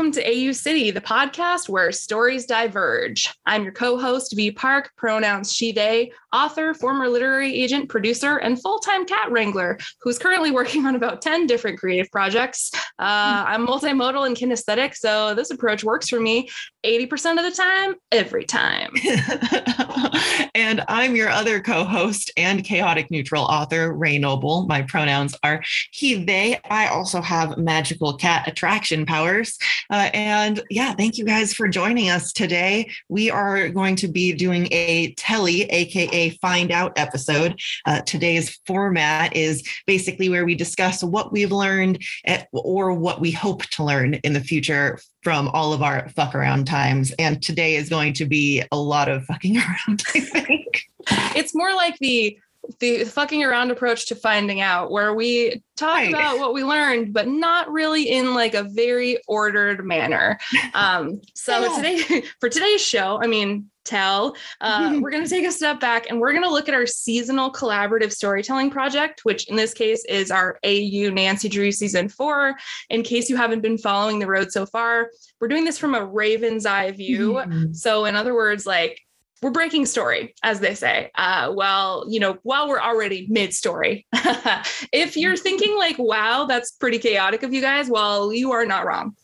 Welcome to AU City, the podcast where stories diverge. I'm your co host, V Park, pronouns she, they, author, former literary agent, producer, and full time cat wrangler who's currently working on about 10 different creative projects. Uh, I'm multimodal and kinesthetic, so this approach works for me 80% of the time, every time. and I'm your other co host and chaotic neutral author, Rey Noble. My pronouns are he, they. I also have magical cat attraction powers. Uh, and yeah, thank you guys for joining us today. We are going to be doing a telly, aka find out episode. Uh, today's format is basically where we discuss what we've learned at, or what we hope to learn in the future from all of our fuck around times. And today is going to be a lot of fucking around, I think. It's more like the the fucking around approach to finding out where we talk right. about what we learned but not really in like a very ordered manner um so yeah. today for today's show i mean tell uh, we're going to take a step back and we're going to look at our seasonal collaborative storytelling project which in this case is our au nancy drew season four in case you haven't been following the road so far we're doing this from a raven's eye view mm-hmm. so in other words like we're breaking story, as they say. Uh, well, you know, while we're already mid story, if you're mm-hmm. thinking like, wow, that's pretty chaotic of you guys, well, you are not wrong.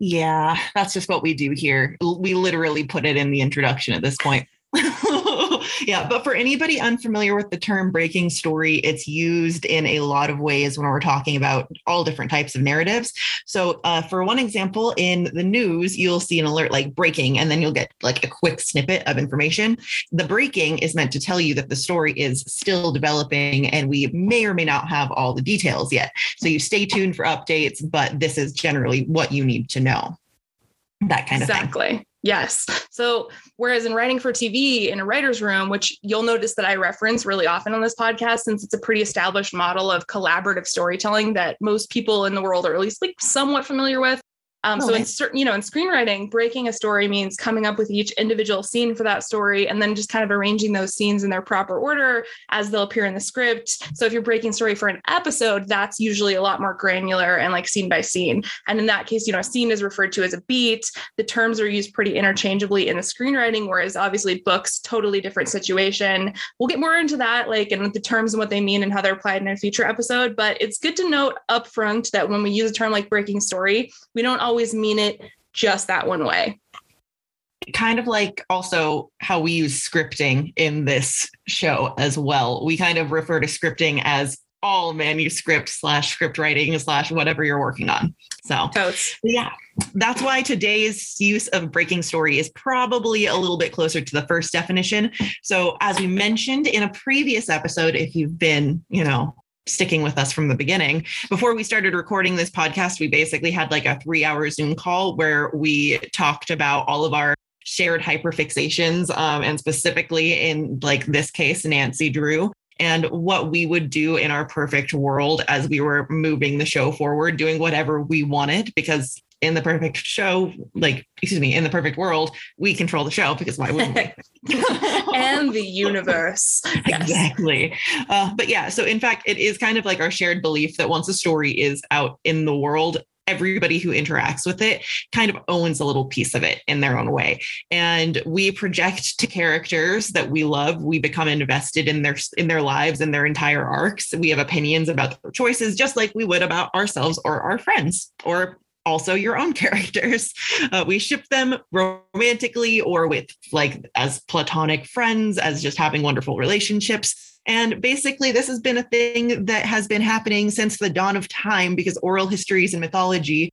Yeah, that's just what we do here. We literally put it in the introduction at this point. yeah, but for anybody unfamiliar with the term breaking story, it's used in a lot of ways when we're talking about all different types of narratives. So, uh, for one example, in the news, you'll see an alert like breaking, and then you'll get like a quick snippet of information. The breaking is meant to tell you that the story is still developing and we may or may not have all the details yet. So, you stay tuned for updates, but this is generally what you need to know. That kind of exactly. Thing. Yes. So, whereas in writing for TV in a writer's room, which you'll notice that I reference really often on this podcast, since it's a pretty established model of collaborative storytelling that most people in the world are at least like somewhat familiar with, um, so in certain, you know, in screenwriting, breaking a story means coming up with each individual scene for that story and then just kind of arranging those scenes in their proper order as they'll appear in the script. So if you're breaking story for an episode, that's usually a lot more granular and like scene by scene. And in that case, you know, a scene is referred to as a beat. The terms are used pretty interchangeably in the screenwriting, whereas obviously books, totally different situation. We'll get more into that, like and the terms and what they mean and how they're applied in a future episode. But it's good to note upfront that when we use a term like breaking story, we don't always mean it just that one way. Kind of like also how we use scripting in this show as well. We kind of refer to scripting as all manuscript slash script writing slash whatever you're working on. So, Totes. yeah, that's why today's use of breaking story is probably a little bit closer to the first definition. So, as we mentioned in a previous episode, if you've been, you know, sticking with us from the beginning. Before we started recording this podcast, we basically had like a three hour Zoom call where we talked about all of our shared hyperfixations, um, and specifically in like this case, Nancy Drew. And what we would do in our perfect world as we were moving the show forward, doing whatever we wanted, because in the perfect show, like, excuse me, in the perfect world, we control the show because why wouldn't we? and the universe. Yes. Exactly. Uh, but yeah, so in fact, it is kind of like our shared belief that once a story is out in the world, everybody who interacts with it kind of owns a little piece of it in their own way and we project to characters that we love we become invested in their in their lives and their entire arcs we have opinions about their choices just like we would about ourselves or our friends or also your own characters. Uh, we ship them romantically or with like as platonic friends, as just having wonderful relationships. And basically, this has been a thing that has been happening since the dawn of time because oral histories and mythology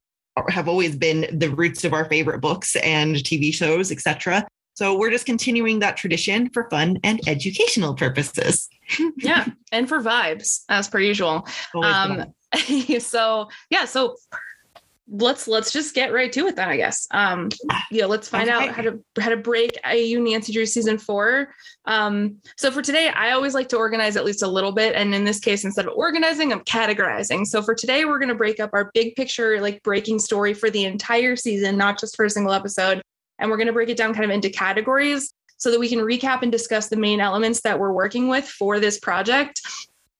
have always been the roots of our favorite books and TV shows, etc. So we're just continuing that tradition for fun and educational purposes. yeah, and for vibes, as per usual. Um, so yeah, so let's let's just get right to it then i guess. Um yeah let's find okay. out how to how to break au nancy drew season four. Um so for today i always like to organize at least a little bit. And in this case instead of organizing i'm categorizing. So for today we're going to break up our big picture like breaking story for the entire season not just for a single episode. And we're going to break it down kind of into categories so that we can recap and discuss the main elements that we're working with for this project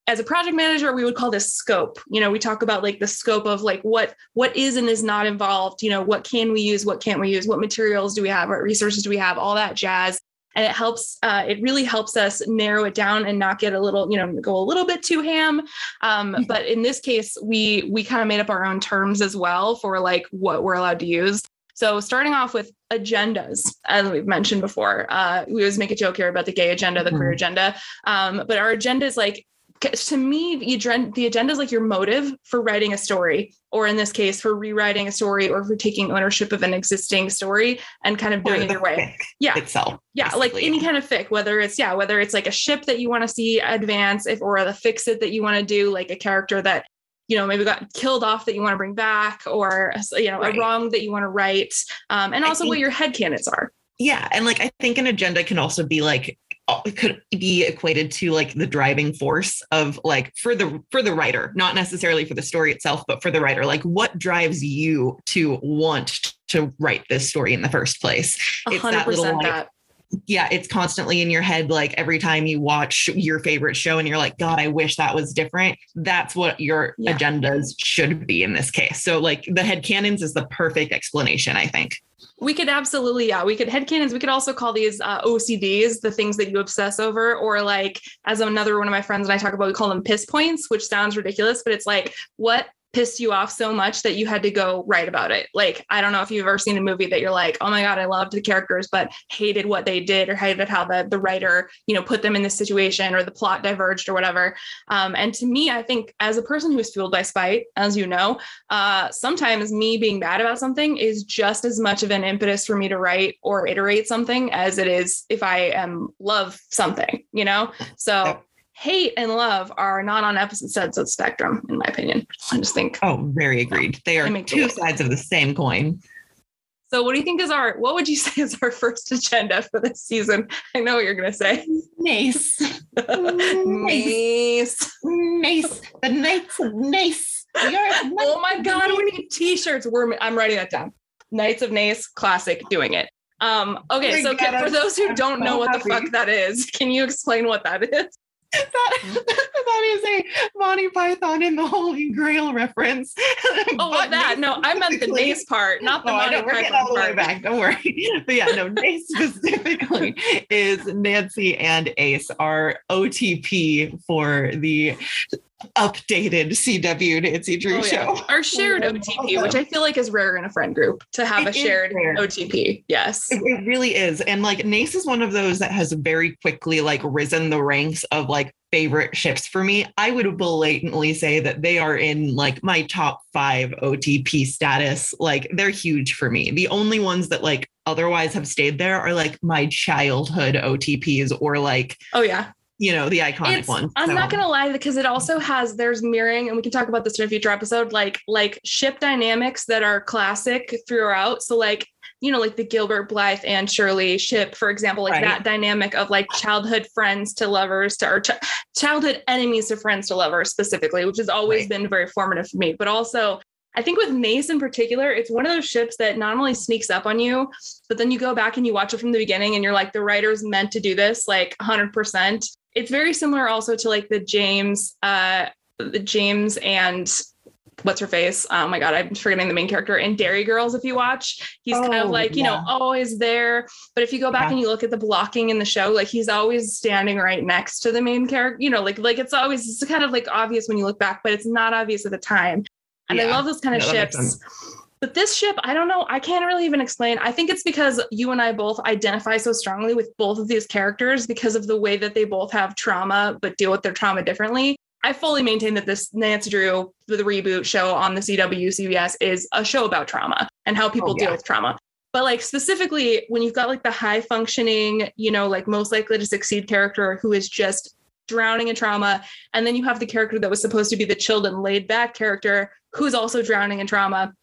as a project manager we would call this scope you know we talk about like the scope of like what what is and is not involved you know what can we use what can't we use what materials do we have what resources do we have all that jazz and it helps uh, it really helps us narrow it down and not get a little you know go a little bit too ham um, mm-hmm. but in this case we we kind of made up our own terms as well for like what we're allowed to use so starting off with agendas, as we've mentioned before, uh, we always make a joke here about the gay agenda, the mm-hmm. queer agenda. Um, but our agenda is like to me, the agenda is like your motive for writing a story, or in this case, for rewriting a story, or for taking ownership of an existing story and kind of doing it your way. Yeah, itself. Yeah, basically. like any kind of fic, whether it's yeah, whether it's like a ship that you want to see advance, if or the fix it that you want to do, like a character that you know maybe got killed off that you want to bring back, or you know right. a wrong that you want to write, um, and also think, what your head candidates are. Yeah, and like I think an agenda can also be like it could be equated to like the driving force of like for the for the writer not necessarily for the story itself but for the writer. Like what drives you to want to write this story in the first place? It's that little like, that. yeah it's constantly in your head like every time you watch your favorite show and you're like god i wish that was different. That's what your yeah. agendas should be in this case. So like the head canons is the perfect explanation i think we could absolutely, yeah. We could headcanons. We could also call these uh, OCDs, the things that you obsess over, or like, as another one of my friends and I talk about, we call them piss points, which sounds ridiculous, but it's like, what pissed you off so much that you had to go write about it. Like, I don't know if you've ever seen a movie that you're like, oh my God, I loved the characters, but hated what they did or hated how the, the writer, you know, put them in this situation or the plot diverged or whatever. Um, and to me, I think as a person who is fueled by spite, as you know, uh, sometimes me being bad about something is just as much of an impetus for me to write or iterate something as it is if I am love something, you know? So hate and love are not on opposite sides of the spectrum, in my opinion. I just think. Oh, very agreed. They are make two sides of the same coin. So, what do you think is our? What would you say is our first agenda for this season? I know what you're going to say. Nice, nice, nice. The Knights of Nace. oh my God, we need T-shirts. We're. I'm writing that down. Knights of Nace, classic, doing it. Um, okay, so God, for those who don't know what the fuck that is, can you explain what that is? That, that is a Monty Python in the Holy Grail reference. Oh, that no, I meant the Nace part, not the oh, Monty Python all the way back. Don't worry. But yeah, no, Nace specifically is Nancy and Ace are OTP for the updated CW Nancy Drew oh, show. Our shared OTP, oh, which I feel like is rare in a friend group to have it a shared OTP. Yes. It, it really is. And like Nace is one of those that has very quickly like risen the ranks of like favorite ships for me. I would blatantly say that they are in like my top five OTP status. Like they're huge for me. The only ones that like otherwise have stayed there are like my childhood OTPs or like oh yeah you know the iconic it's, one. I'm so. not gonna lie because it also has there's mirroring, and we can talk about this in a future episode. Like like ship dynamics that are classic throughout. So like you know like the Gilbert Blythe and Shirley ship, for example, like right. that dynamic of like childhood friends to lovers to or ch- childhood enemies to friends to lovers specifically, which has always right. been very formative for me. But also I think with Nace in particular, it's one of those ships that not only sneaks up on you, but then you go back and you watch it from the beginning and you're like, the writers meant to do this like 100% it's very similar also to like the James, uh, the James and what's her face? Oh my god, I'm forgetting the main character in Derry Girls. If you watch, he's oh, kind of oh, like you yeah. know always there. But if you go back yeah. and you look at the blocking in the show, like he's always standing right next to the main character. You know, like like it's always it's kind of like obvious when you look back, but it's not obvious at the time. And yeah. I love those kind of ships but this ship, I don't know. I can't really even explain. I think it's because you and I both identify so strongly with both of these characters because of the way that they both have trauma, but deal with their trauma differently. I fully maintain that this Nancy Drew, the reboot show on the CW CBS, is a show about trauma and how people oh, yeah. deal with trauma. But like specifically, when you've got like the high functioning, you know, like most likely to succeed character who is just drowning in trauma, and then you have the character that was supposed to be the chilled and laid back character who's also drowning in trauma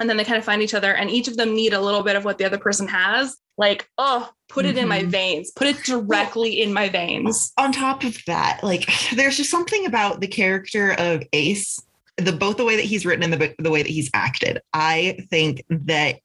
and then they kind of find each other and each of them need a little bit of what the other person has like oh put it mm-hmm. in my mm-hmm. veins put it directly in my veins on top of that like there's just something about the character of ace the both the way that he's written and the, the way that he's acted i think that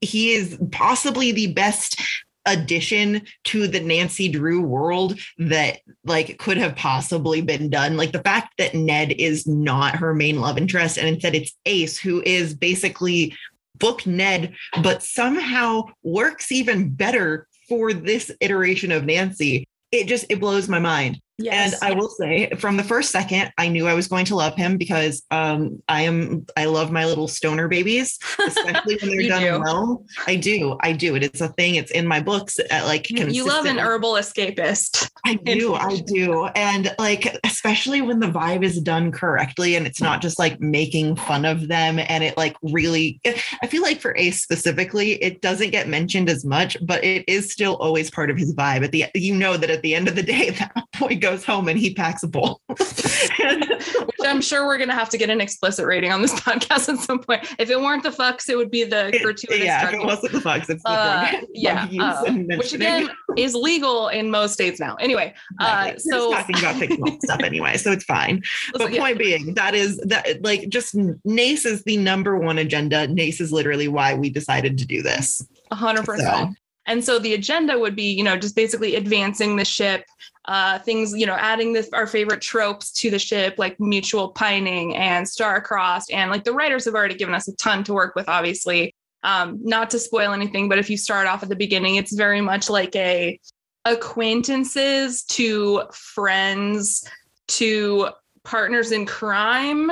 he is possibly the best addition to the Nancy Drew world that like could have possibly been done. Like the fact that Ned is not her main love interest and instead it's Ace who is basically book Ned but somehow works even better for this iteration of Nancy. It just it blows my mind. Yes, and I will say from the first second, I knew I was going to love him because um, I am I love my little stoner babies, especially when they're done do. well. I do, I do. It is a thing. It's in my books. At, uh, like you love an herbal escapist. I do, I do, and like especially when the vibe is done correctly and it's not just like making fun of them and it like really. I feel like for Ace specifically, it doesn't get mentioned as much, but it is still always part of his vibe. At the you know that at the end of the day, that boy goes home and he packs a bowl. Which I'm sure we're gonna have to get an explicit rating on this podcast at some point. If it weren't the fucks, it would be the gratuitous. yeah, if it wasn't the fucks, it's the uh, yeah, uh, which again is legal in most states now. Anyway, uh, so talking about fictional stuff anyway, so it's fine. But yeah. point being, that is that like just NACE is the number one agenda. NACE is literally why we decided to do this. A hundred percent. And so the agenda would be, you know, just basically advancing the ship, uh, things, you know, adding this, our favorite tropes to the ship, like mutual pining and star-crossed. And like the writers have already given us a ton to work with, obviously. Um, not to spoil anything, but if you start off at the beginning, it's very much like a acquaintances to friends to partners in crime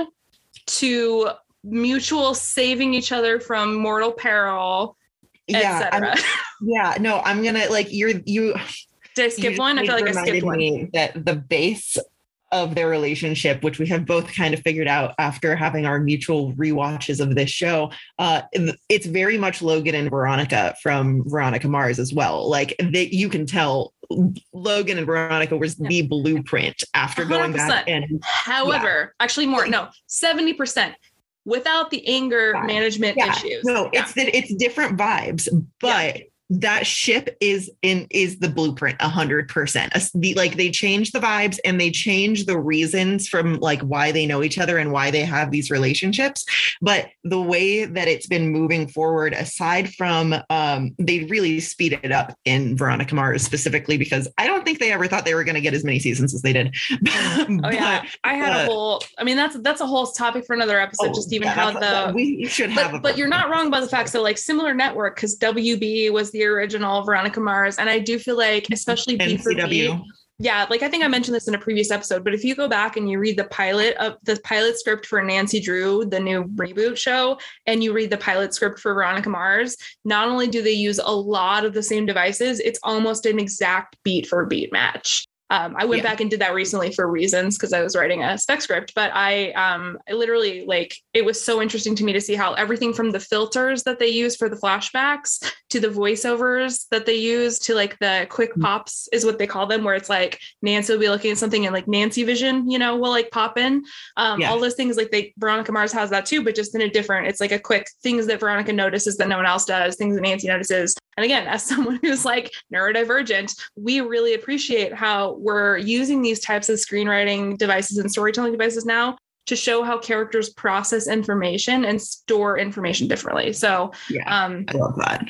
to mutual saving each other from mortal peril yeah yeah no i'm gonna like you're you did i skip one i feel like i skipped one that the base of their relationship, which we have both kind of figured out after having our mutual re-watches of this show. Uh, it's very much Logan and Veronica from Veronica Mars as well. Like that, you can tell Logan and Veronica was yeah. the blueprint after 100%. going back. And however, yeah. actually more no seventy percent without the anger management yeah. issues. No, it's that it's different vibes, but that ship is in is the blueprint a hundred percent. Like they change the vibes and they change the reasons from like why they know each other and why they have these relationships. But the way that it's been moving forward, aside from um, they really speed it up in Veronica Mars specifically because I don't think they ever thought they were going to get as many seasons as they did. oh yeah, I had uh, a whole. I mean, that's that's a whole topic for another episode. Oh, just even yeah, how the we should but, have. but you're not wrong about the fact. So like similar network because WB was the the original Veronica Mars. And I do feel like, especially NCW. yeah, like I think I mentioned this in a previous episode, but if you go back and you read the pilot of the pilot script for Nancy Drew, the new reboot show, and you read the pilot script for Veronica Mars, not only do they use a lot of the same devices, it's almost an exact beat for beat match. Um, I went yeah. back and did that recently for reasons because I was writing a spec script, but I, um, I literally like it was so interesting to me to see how everything from the filters that they use for the flashbacks to the voiceovers that they use to like the quick mm. pops is what they call them, where it's like Nancy will be looking at something and like Nancy vision, you know, will like pop in. Um, yeah. All those things like they Veronica Mars has that too, but just in a different. It's like a quick things that Veronica notices that no one else does, things that Nancy notices. And again, as someone who's like neurodivergent, we really appreciate how we're using these types of screenwriting devices and storytelling devices now to show how characters process information and store information differently. So, yeah, um, I love that.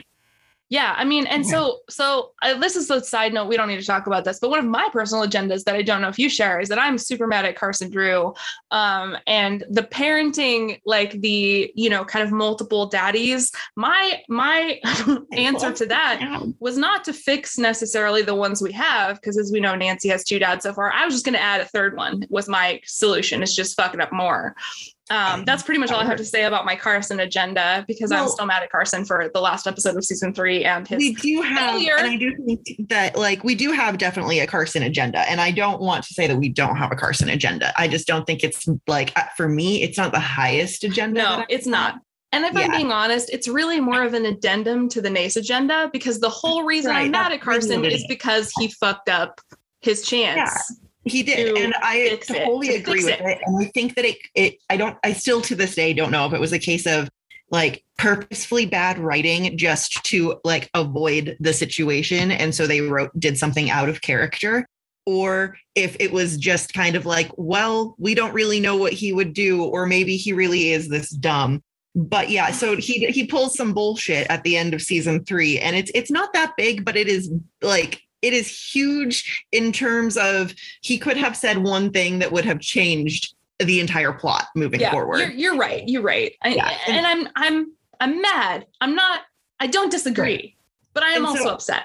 Yeah, I mean, and so so uh, this is a side note. We don't need to talk about this, but one of my personal agendas that I don't know if you share is that I'm super mad at Carson Drew, um, and the parenting, like the you know, kind of multiple daddies. My my answer to that was not to fix necessarily the ones we have, because as we know, Nancy has two dads so far. I was just going to add a third one. Was my solution? It's just fucking up more. Um, that's pretty much all I have to say about my Carson agenda because well, I'm still mad at Carson for the last episode of season three and his. We do have, failure. and I do think that like we do have definitely a Carson agenda, and I don't want to say that we don't have a Carson agenda. I just don't think it's like uh, for me, it's not the highest agenda. No, it's not. And if yeah. I'm being honest, it's really more of an addendum to the NACE agenda because the whole reason right, I'm mad at Carson is because he fucked up his chance. Yeah he did, and I totally agree with it. it. And I think that it, it, I don't, I still to this day don't know if it was a case of like purposefully bad writing just to like avoid the situation, and so they wrote did something out of character, or if it was just kind of like, well, we don't really know what he would do, or maybe he really is this dumb. but yeah, so he he pulls some bullshit at the end of season three, and it's it's not that big, but it is like it is huge in terms of he could have said one thing that would have changed the entire plot moving yeah, forward. You're, you're right. You're right. I, Yeah. And I'm I'm I'm mad. I'm not. I don't disagree, but I am And also so- upset.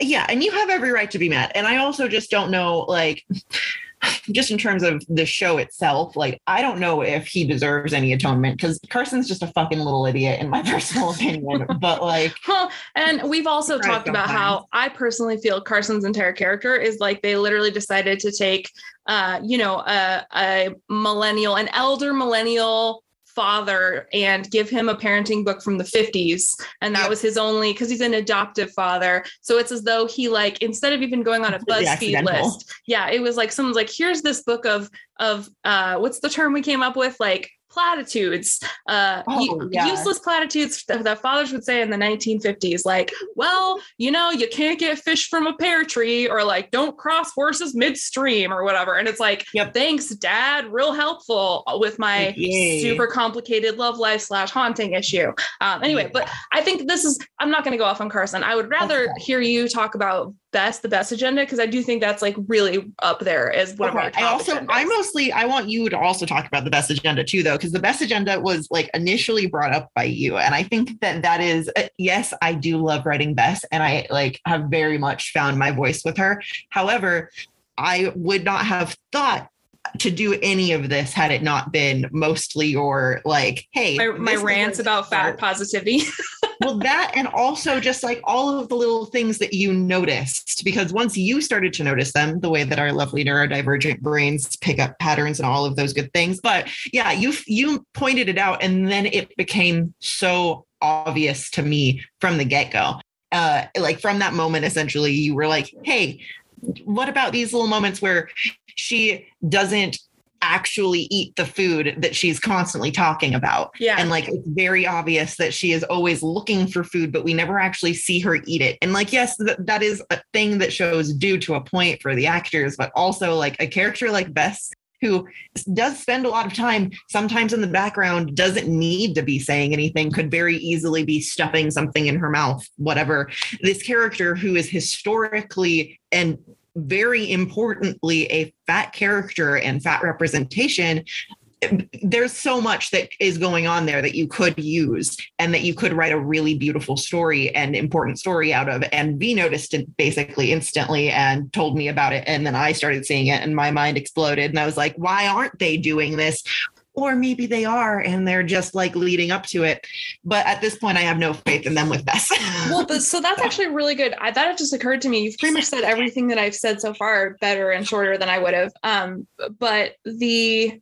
yeah, and you have every right to be mad. And I also just don't know, like, just in terms of the show itself, like, I don't know if he deserves any atonement because Carson's just a fucking little idiot, in my personal opinion. but like, Well, and we've also talked about how I personally feel Carson's entire character is like they literally decided to take, uh, you know, a, a millennial, an elder millennial father and give him a parenting book from the 50s and that Yep. was his only because he's an adoptive father. So it's as though he like instead of even going on a buzzfeed list yeah it was like someone's like here's this book of of uh what's the term we came up with? Like platitudes uh Oh, yeah. useless platitudes that, fathers would say in the 1950s like well you know you can't get fish from a pear tree or like don't cross horses midstream or whatever and it's like Yep. thanks dad real helpful with my Yay. super complicated love life slash haunting issue um anyway but i think this is i'm not going to go off on carson i would rather Okay. hear you talk about Bess the Bess agenda because i do think that's like really up there as one of our top I also agendas. I mostly I want you to also talk about the Bess agenda too though because the Bess agenda was like initially brought up by you and I think that that is uh, yes I do love writing Bess and I like have very much found my voice with her however I would not have thought to do any of this had it not been mostly your like hey my, my rants about fat positivity. Well that and also just like all of the little things that you noticed because once you started to notice them the way that our lovely neurodivergent brains pick up patterns and all of those good things. But yeah you you pointed it out and then it became so obvious to me from the get-go. Uh like from that moment essentially you were like hey what about these little moments where she doesn't actually eat the food that she's constantly talking about. Yeah. And like it's very obvious that she is always looking for food but we never actually see her eat it. And like yes th- that is a thing that shows due to a point for the actors but also like a character like bess who does spend a lot of time sometimes in the background doesn't need to be saying anything could very easily be stuffing something in her mouth whatever. This character who is historically and very importantly a fat character and fat representation there's so much that is going on there that you could use and that you could write a really beautiful story and important story out of. And V noticed it basically instantly and told me about it. And then I started seeing it and my mind exploded. And I was like why aren't they doing this or maybe they are and they're just like leading up to it. But at this point I have no faith in them with Bess well but, so that's actually really good. I, that just occurred to me. You've pretty much said everything that i've said so far better and shorter than i would have. Um but the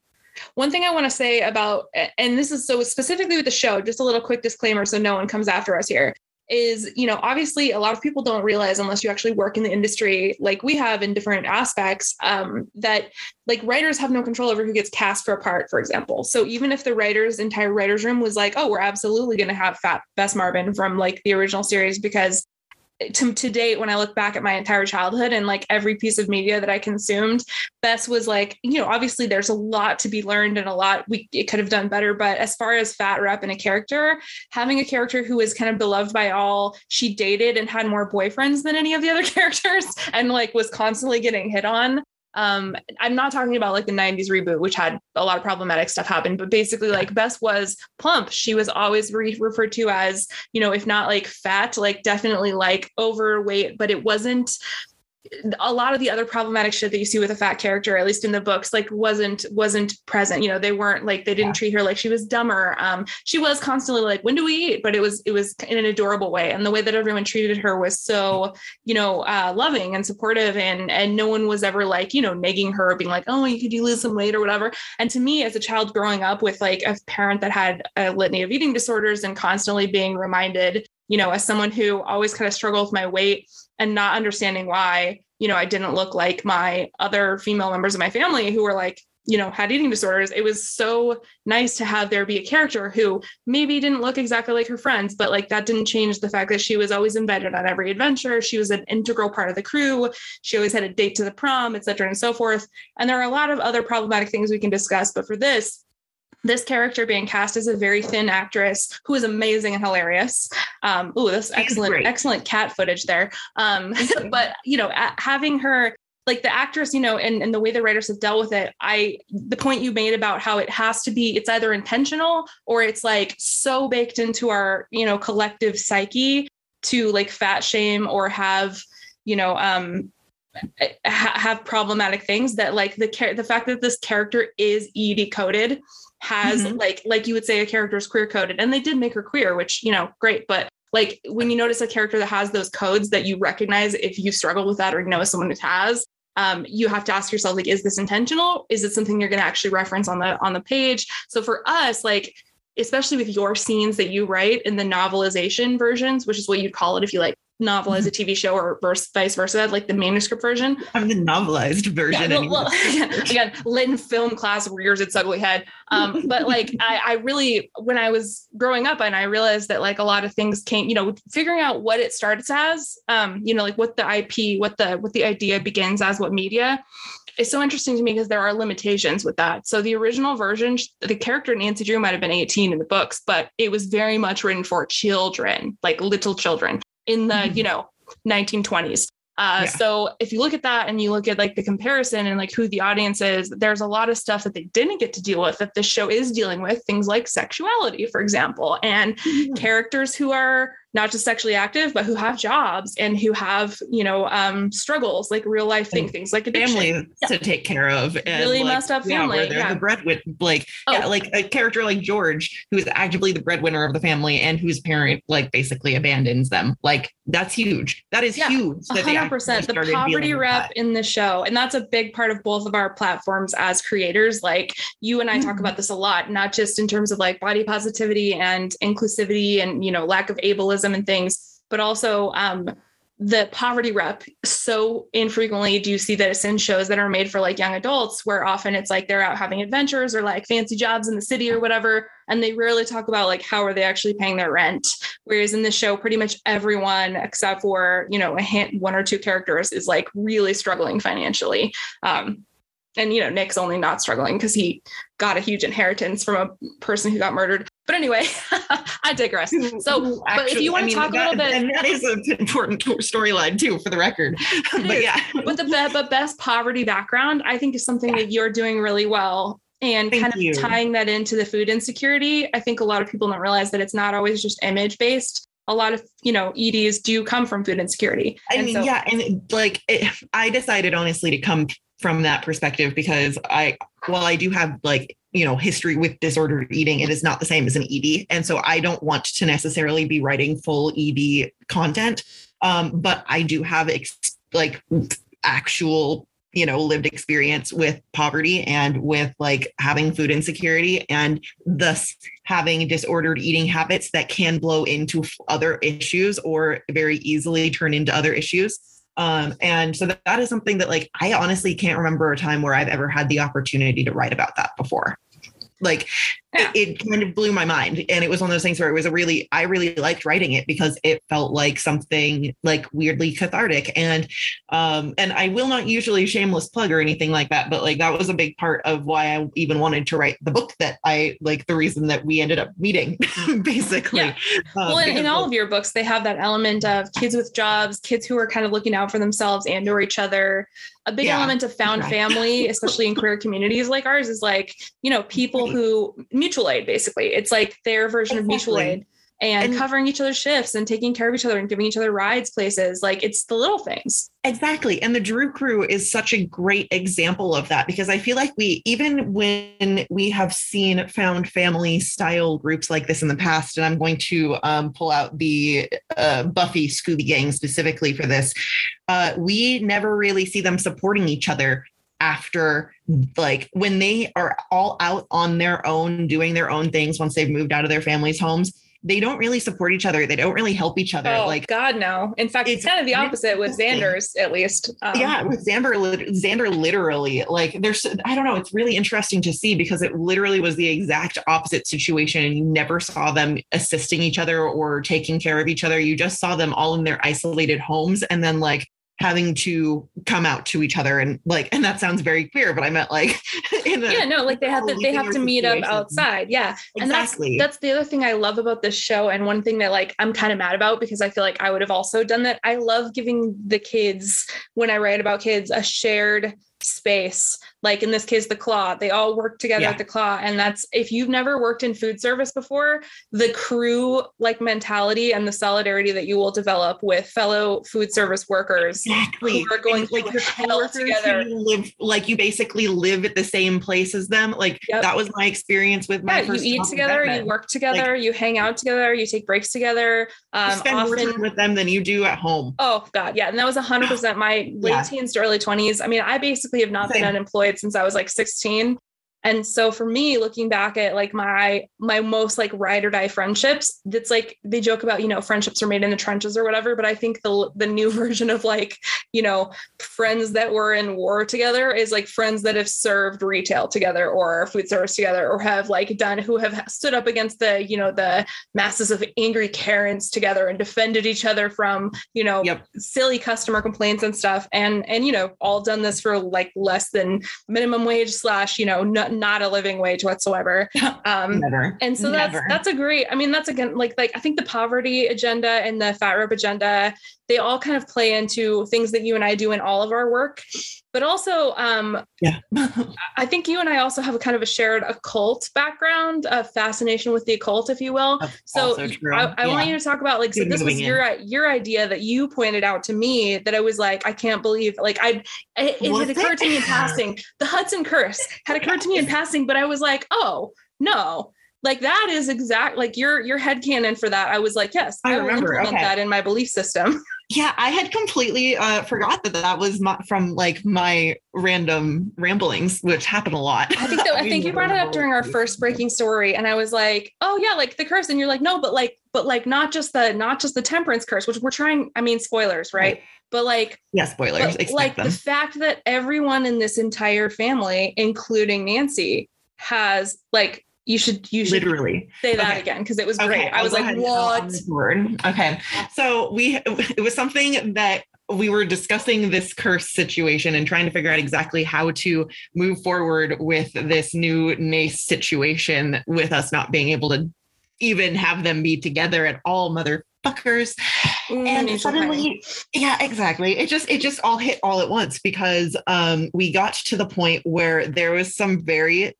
one thing i want to say about and this is so specifically with the show just a little quick disclaimer so no one comes after us here is you know obviously a lot of people don't realize unless you actually work in the industry like we have in different aspects um, that like writers have no control over who gets cast for a part for example. So even if the writers entire writers room was like oh we're absolutely going to have fat bess marvin from like the original series because to, to date when i look back at my entire childhood and like every piece of media that i consumed bess was like you know obviously there's a lot to be learned and a lot we it could have done better but as far as fat rep and a character having a character who was kind of beloved by all she dated and had more boyfriends than any of the other characters and like was constantly getting hit on um i'm not talking about like the 90s reboot which had a lot of problematic stuff happen but basically like bess was plump. She was always re- referred to as you know if not like fat like definitely like overweight but it wasn't a lot of the other problematic shit that you see with a fat character at least in the books like wasn't wasn't present. You know they weren't like they didn't Yeah. treat her like she was dumber. Um she was constantly like when do we eat? But it was it was in an adorable way. And the way that everyone treated her was so you know uh loving and supportive. And and no one was ever like you know nagging her being like oh you could you lose some weight or whatever. And to me as a child growing up with like a parent that had a litany of eating disorders and constantly being reminded you know as someone who always kind of struggled with my weight and not understanding why you know i didn't look like my other female members of my family who were like you know had eating disorders. It was so nice to have there be a character who maybe didn't look exactly like her friends but like that didn't change the fact that she was always invited on every adventure. She was an integral part of the crew. She always had a date to the prom et cetera and so forth. And there are a lot of other problematic things we can discuss but for this this character being cast as a very thin actress who is amazing and hilarious. Um, oh, this excellent, excellent cat footage there. Um, but you know, having her like the actress, you know, and, and the way the writers have dealt with it, I the point you made about how it has to be, it's either intentional or it's like so baked into our, you know, collective psyche to like fat shame or have, you know, um ha- have problematic things that like the char- the fact that this character is ED coded has mm-hmm. like like you would say a character is queer coded and they did make her queer which you know great but like when you notice a character that has those codes that you recognize if you struggle with that or know someone who has um, you have to ask yourself like is this intentional is it something you're going to actually reference on the on the page so for us like especially with your scenes that you write in the novelization versions which is what you'd call it if you like novel as a TV show or verse, vice versa, like the manuscript version. I'm the novelized version. Yeah, well, again, again, in film class rears its ugly head. Um, but like I, I really, when I was growing up and I realized that like a lot of things came, you know, figuring out what it starts as, um, you know, like what the IP, what the what the idea begins as, what media it's so interesting to me because there are limitations with that. So the original version, the character Nancy Drew might have been 18 in the books, but it was very much written for children, like little children in the mm-hmm. you know 1920s uh, yeah. So if you look at that and you look at like the comparison and like who the audience is, there's a lot of stuff that they didn't get to deal with that this show is dealing with. Things like sexuality, for example, and mm-hmm. characters who are not just sexually active, but who have jobs and who have, you know, um, struggles like real life thing, things like addiction. family yeah. to take care of. And really like, messed up family. Yeah, where they're yeah. the breadwinner, like oh. yeah, like a character like George, who is actively the breadwinner of the family and whose parent like basically abandons them. Like that's huge. That is yeah, huge. Hundred percent. The poverty rep in the show, and that's a big part of both of our platforms as creators. Like you and I mm-hmm. talk about this a lot, not just in terms of like body positivity and inclusivity and you know lack of ableism and things, but also um, the poverty rep. So infrequently do you see that it's in shows that are made for like young adults, where often it's like they're out having adventures or like fancy jobs in the city or whatever. And they rarely talk about like how are they actually paying their rent. Whereas in this show, pretty much everyone except for, you know, a hint, one or two characters is like really struggling financially. Um, and you know nick's only not struggling because he got a huge inheritance from a person who got murdered. But anyway i digress. So Actually, but if you want I mean, to talk that, a little bit and that is an important storyline too for the record. But yeah. But the but best poverty background i think is something yeah. that you're doing really well. And Thank kind of you. tying that into the food insecurity i think a lot of people don't realize that it's not always just image based a lot of you know eds do come from food insecurity. I and mean so, yeah and like it, i decided honestly to come from that perspective because I, while I do have like, you know, history with disordered eating, it is not the same as an ED. And so I don't want to necessarily be writing full ED content. Um, but I do have ex- like actual you know lived experience with poverty and with like having food insecurity and thus having disordered eating habits that can blow into other issues or very easily turn into other issues um, and so that, that is something that like I honestly can't remember a time where I've ever had the opportunity to write about that before. Like yeah. it, it, kind of blew my mind. And it was one of those things where it was a really, I really liked writing it because it felt like something like weirdly cathartic. And, um, and I will not usually shameless plug or anything like that, but like that was a big part of why I even wanted to write the book that I like the reason that we ended up meeting basically. Yeah. Um, well, in, in all of your books, they have that element of kids with jobs, kids who are kind of looking out for themselves and or each other a big yeah, element of found right. family, especially in queer communities like ours, is like, you know, people who mutual aid, basically. It's like their version exactly. of mutual aid and, and, covering each other's shifts and taking care of each other and giving each other rides places. Like it's the little things. Exactly. And the Drew crew is such a great example of that because I feel like we, even when we have seen found family style groups like this in the past, and I'm going to um, pull out the uh, Buffy Scooby Gang specifically for this, uh, we never really see them supporting each other after like when they are all out on their own doing their own things once they've moved out of their families homes they don't really support each other. They don't really help each other. Oh, like god no. In fact it's, kind of the opposite with xander's at least um, yeah with xander xander literally like there's i don't know it's really interesting to see because it literally was the exact opposite situation and you never saw them assisting each other or taking care of each other. You just saw them all in their isolated homes and then like having to come out to each other and like and that sounds very queer but i meant like in a, yeah no like they have to they have to meet up outside yeah. Exactly. and that's that's the other thing i love about this show and one thing that like i'm kind of mad about because i feel like i would have also done that. I love giving the kids when i write about kids a shared space like in this case the claw they all work together yeah. at the claw and that's if you've never worked in food service before the crew like mentality and the solidarity that you will develop with fellow food service workers exactly who are going and, like your hell together you live like you basically live at the same place as them like yep. that was my experience with my yeah, you eat together you work together like, you hang out together you take breaks together um you spend often, more time with them than you do at home oh god yeah and that was 100% my late yeah. teens to early 20s i mean i basically have not Same. been unemployed since I was like 16 and so for me looking back at like my my most like ride or die friendships it's like they joke about you know friendships are made in the trenches or whatever but i think the the new version of like you know friends that were in war together is like friends that have served retail together or food service together or have like done who have stood up against the you know the masses of angry karens together and defended each other from you know yep. silly customer complaints and stuff and and you know all done this for like less than minimum wage slash you know not not a living wage whatsoever. Um, Never. And so that's Never. that's a great. I mean, that's again like like I think the poverty agenda and the fat rope agenda they all kind of play into things that you and I do in all of our work. But also, um, yeah, I think you and I also have a kind of a shared occult background, a fascination with the occult, if you will. That's so I, I yeah. want you to talk about like so this was your in. your idea that you pointed out to me that I was like I can't believe like I it, it had occurred to me in passing. The Hudson Curse had occurred to me in passing, but I was like, oh no, like that is exact like your your head canon for that i was like yes i, I remember implement okay. that in my belief system yeah i had completely uh, forgot that that was my, from like my random ramblings which happen a lot i think that i think you brought it up during our first breaking story and i was like oh yeah like the curse and you're like no but like but like not just the not just the temperance curse which we're trying i mean spoilers right, right. but like yeah spoilers but, like them. the fact that everyone in this entire family including nancy has like you should you should literally say that okay. again because it was great. Okay, I was like, what? Word. Okay. So we it was something that we were discussing this curse situation and trying to figure out exactly how to move forward with this new NACE situation with us not being able to even have them be together at all motherfuckers mm, and suddenly yeah exactly it just it just all hit all at once because um we got to the point where there was some very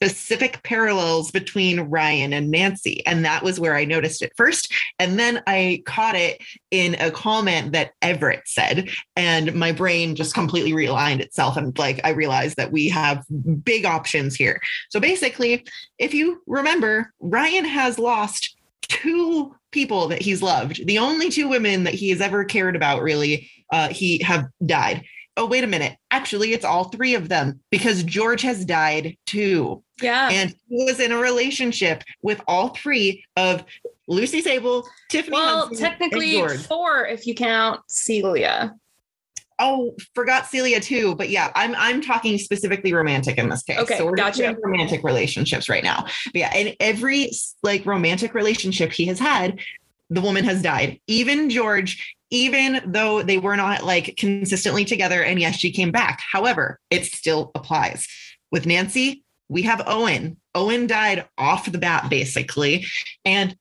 specific parallels between Ryan and Nancy. And that was where I noticed it first. And then I caught it in a comment that Everett said. And my brain just completely realigned itself. And like I realized that we have big options here. So basically, if you remember, Ryan has lost two people that he's loved. The only two women that he has ever cared about really uh, he have died oh, wait a minute. Actually, it's all three of them because George has died too. Yeah. And he was in a relationship with all three of Lucy Sable, Tiffany. Well, Hudson, technically four if you count Celia. Oh, forgot Celia too. But yeah, I'm I'm talking specifically romantic in this case. Okay, so we're gotcha. romantic relationships right now. But yeah, in every like romantic relationship he has had, the woman has died. Even George, even though they were not like consistently together. And yes, she came back. However, it still applies. With Nancy, we have Owen. Owen died off the bat, basically. And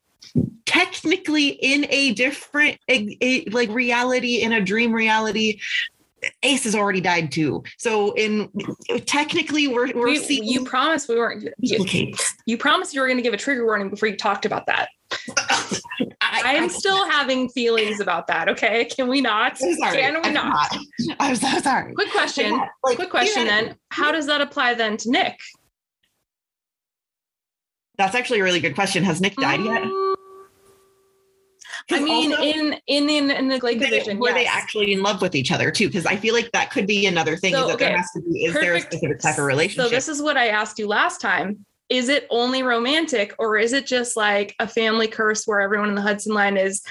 technically in a different a, a, like reality in a dream reality ace has already died too so in technically we're, we're we, seeing you promised we weren't you, you promised you were going to give a trigger warning before you talked about that I, am still having feelings about that. Okay, can we not? Sorry, can we I'm not? I'm so sorry. Quick question. Yeah, like, quick question. Yeah. Then, how does that apply then to Nick? That's actually a really good question. Has Nick died yet? Um, I mean, also, in in in, in the Lake Division, were yes. they actually in love with each other too? Because I feel like that could be another thing. So, is that okay. there has to be is Perfect. there a specific type of relationship? So this is what I asked you last time is it only romantic or is it just like a family curse where everyone in the Hudson line is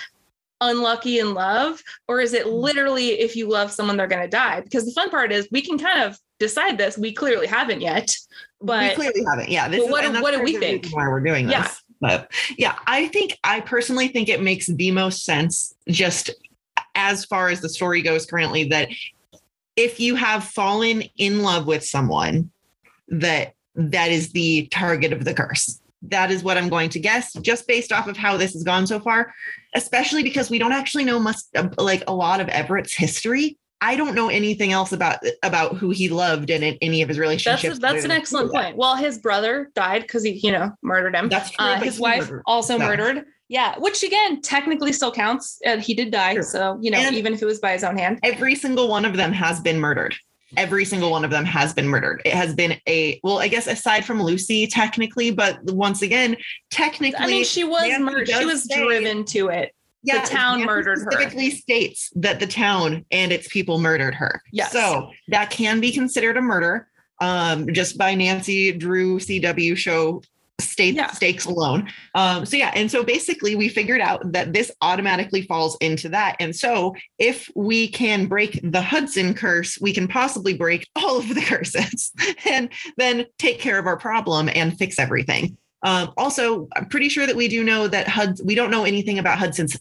unlucky in love or is it mm. literally if you love someone they're going to die because the fun part is we can kind of decide this we clearly haven't yet but we clearly haven't yeah this what, is, what do we think why we're doing this yeah. But yeah i think i personally think it makes the most sense just as far as the story goes currently that if you have fallen in love with someone that that is the target of the curse. That is what i'm going to guess just based off of how this has gone so far especially because we don't actually know much like a lot of everett's history I don't know anything else about about who he loved in any of his relationships. That's, that's an excellent point. Well, his brother died because he, you know, murdered him. That's true. Uh, his wife murdered. also no. murdered. Yeah, which again technically still counts. And he did die, sure. so you know, and even if it was by his own hand. Every single one of them has been murdered. Every single one of them has been murdered. It has been a well, I guess aside from Lucy, technically, but once again, technically, I mean, she was murdered. She was say, driven to it. Yeah, the town murdered specifically her. Specifically states that the town and its people murdered her. Yes. So that can be considered a murder um, just by Nancy Drew CW show state yeah. stakes alone. Um, so yeah, and so basically we figured out that this automatically falls into that. And so if we can break the Hudson curse, we can possibly break all of the curses and then take care of our problem and fix everything. Um, also, I'm pretty sure that we do know that Hud. We don't know anything about Hudson's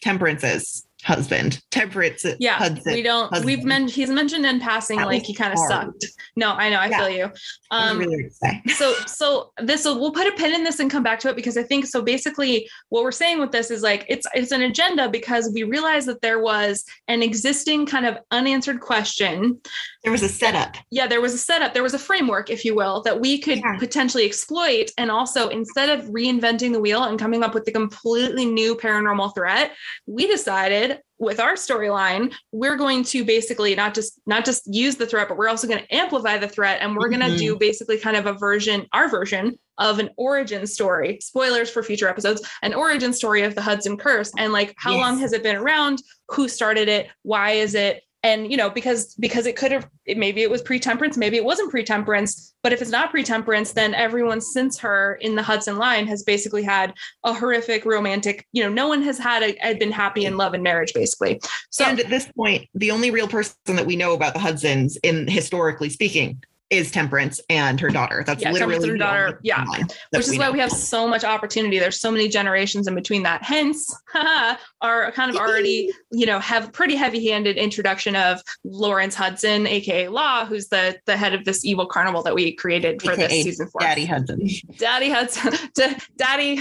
temperances husband, temperate. Yeah, Hudson, we don't. husband. We've mentioned he's mentioned in passing, that like he kind of sucked. No, I know, I yeah. feel you. Um, really so, so this, so we'll put a pin in this and come back to it because I think so. Basically, what we're saying with this is like it's it's an agenda because we realized that there was an existing kind of unanswered question. There was a setup. Yeah, there was a setup. There was a framework, if you will, that we could yeah. potentially exploit. And also, instead of reinventing the wheel and coming up with a completely new paranormal threat, we decided with our storyline we're going to basically not just not just use the threat but we're also going to amplify the threat and we're mm-hmm. going to do basically kind of a version our version of an origin story spoilers for future episodes an origin story of the hudson curse and like how yes. long has it been around who started it why is it and you know because because it could have maybe it was pre-temperance maybe it wasn't pre-temperance but if it's not pre-temperance then everyone since her in the hudson line has basically had a horrific romantic you know no one has had a, had been happy in love and marriage basically. So and at this point the only real person that we know about the hudsons in historically speaking is Temperance and her daughter. That's yeah, literally her daughter. Yeah, which is why we have so much opportunity. There's so many generations in between that. Hence, our kind of already, you know, have pretty heavy-handed introduction of Lawrence Hudson, aka Law, who's the the head of this evil carnival that we created for AKA this season four. Daddy Hudson. Daddy Hudson. Daddy.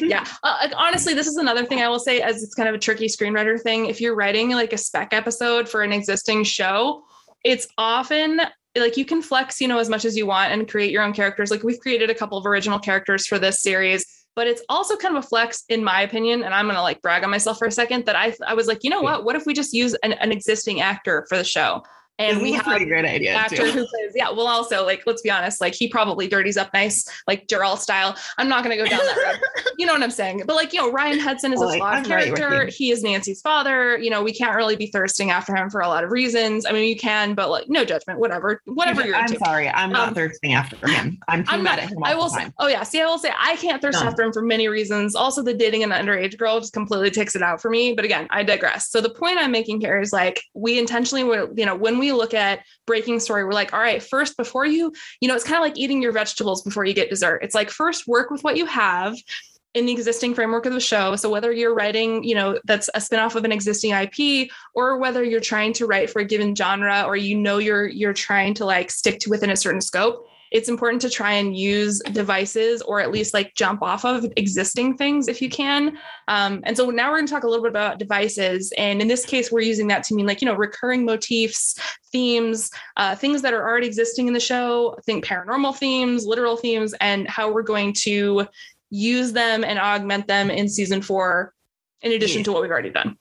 yeah. Uh, honestly, this is another thing I will say, as it's kind of a tricky screenwriter thing. If you're writing like a spec episode for an existing show it's often like you can flex, you know, as much as you want and create your own characters. Like we've created a couple of original characters for this series, but it's also kind of a flex, in my opinion. And I'm going to like brag on myself for a second that I, I was like, you know what? What if we just use an, an existing actor for the show? And we have a great idea actor too. who plays. Yeah well also like let's be honest like he probably dirties up nice like Gerald style. I'm not going to go down that road. You know what I'm saying? But like you know Ryan Hudson is a flawed character. he is Nancy's father. You know we can't really be thirsting after him for a lot of reasons. I mean you can but like no judgment whatever whatever you're I'm into. sorry I'm not um, thirsting after him. I'm too I'm mad not, at him I will say oh yeah see I will say I can't thirst no. after him for many reasons. Also the dating an underage girl just completely takes it out for me but again I digress. So the point I'm making here is like we intentionally were, you know when we look at breaking story we're like all right first before you you know it's kind of like eating your vegetables before you get dessert it's like first work with what you have in the existing framework of the show. So whether you're writing, you know, that's a spinoff of an existing IP, or whether you're trying to write for a given genre, or you know you're you're trying to like stick to within a certain scope, it's important to try and use devices or at least like jump off of existing things if you can. Um, and so now we're going to talk a little bit about devices. And in this case, we're using that to mean like, you know, recurring motifs, themes, uh, things that are already existing in the show. think paranormal themes, literal themes, and how we're going to use them and augment them in season four in addition yeah. to what we've already done.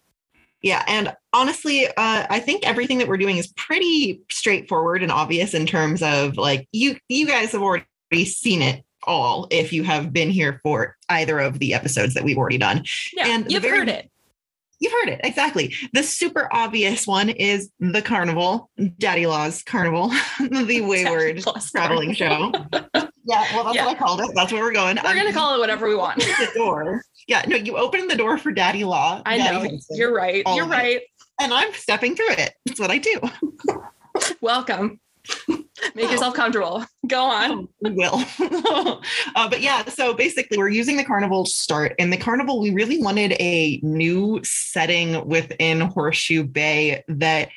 Yeah, and honestly, uh, I think everything that we're doing is pretty straightforward and obvious in terms of like you you guys have already seen it all if you have been here for either of the episodes that we've already done. Yeah, and you've very, heard it. You've heard it exactly. The super obvious one is the carnival, Daddy Law's Carnival, the wayward traveling show. Yeah, well, that's yeah. what I called it. That's where we're going. We're I'm, gonna call it whatever we want. the door. Yeah, no, you open the door for Daddy Law. I Daddy know. You're right. You're right. And I'm stepping through it. That's what I do. Welcome. Make yourself comfortable. Go on. We will. uh, but yeah, so basically, we're using the carnival to start. In the carnival, we really wanted a new setting within Horseshoe Bay that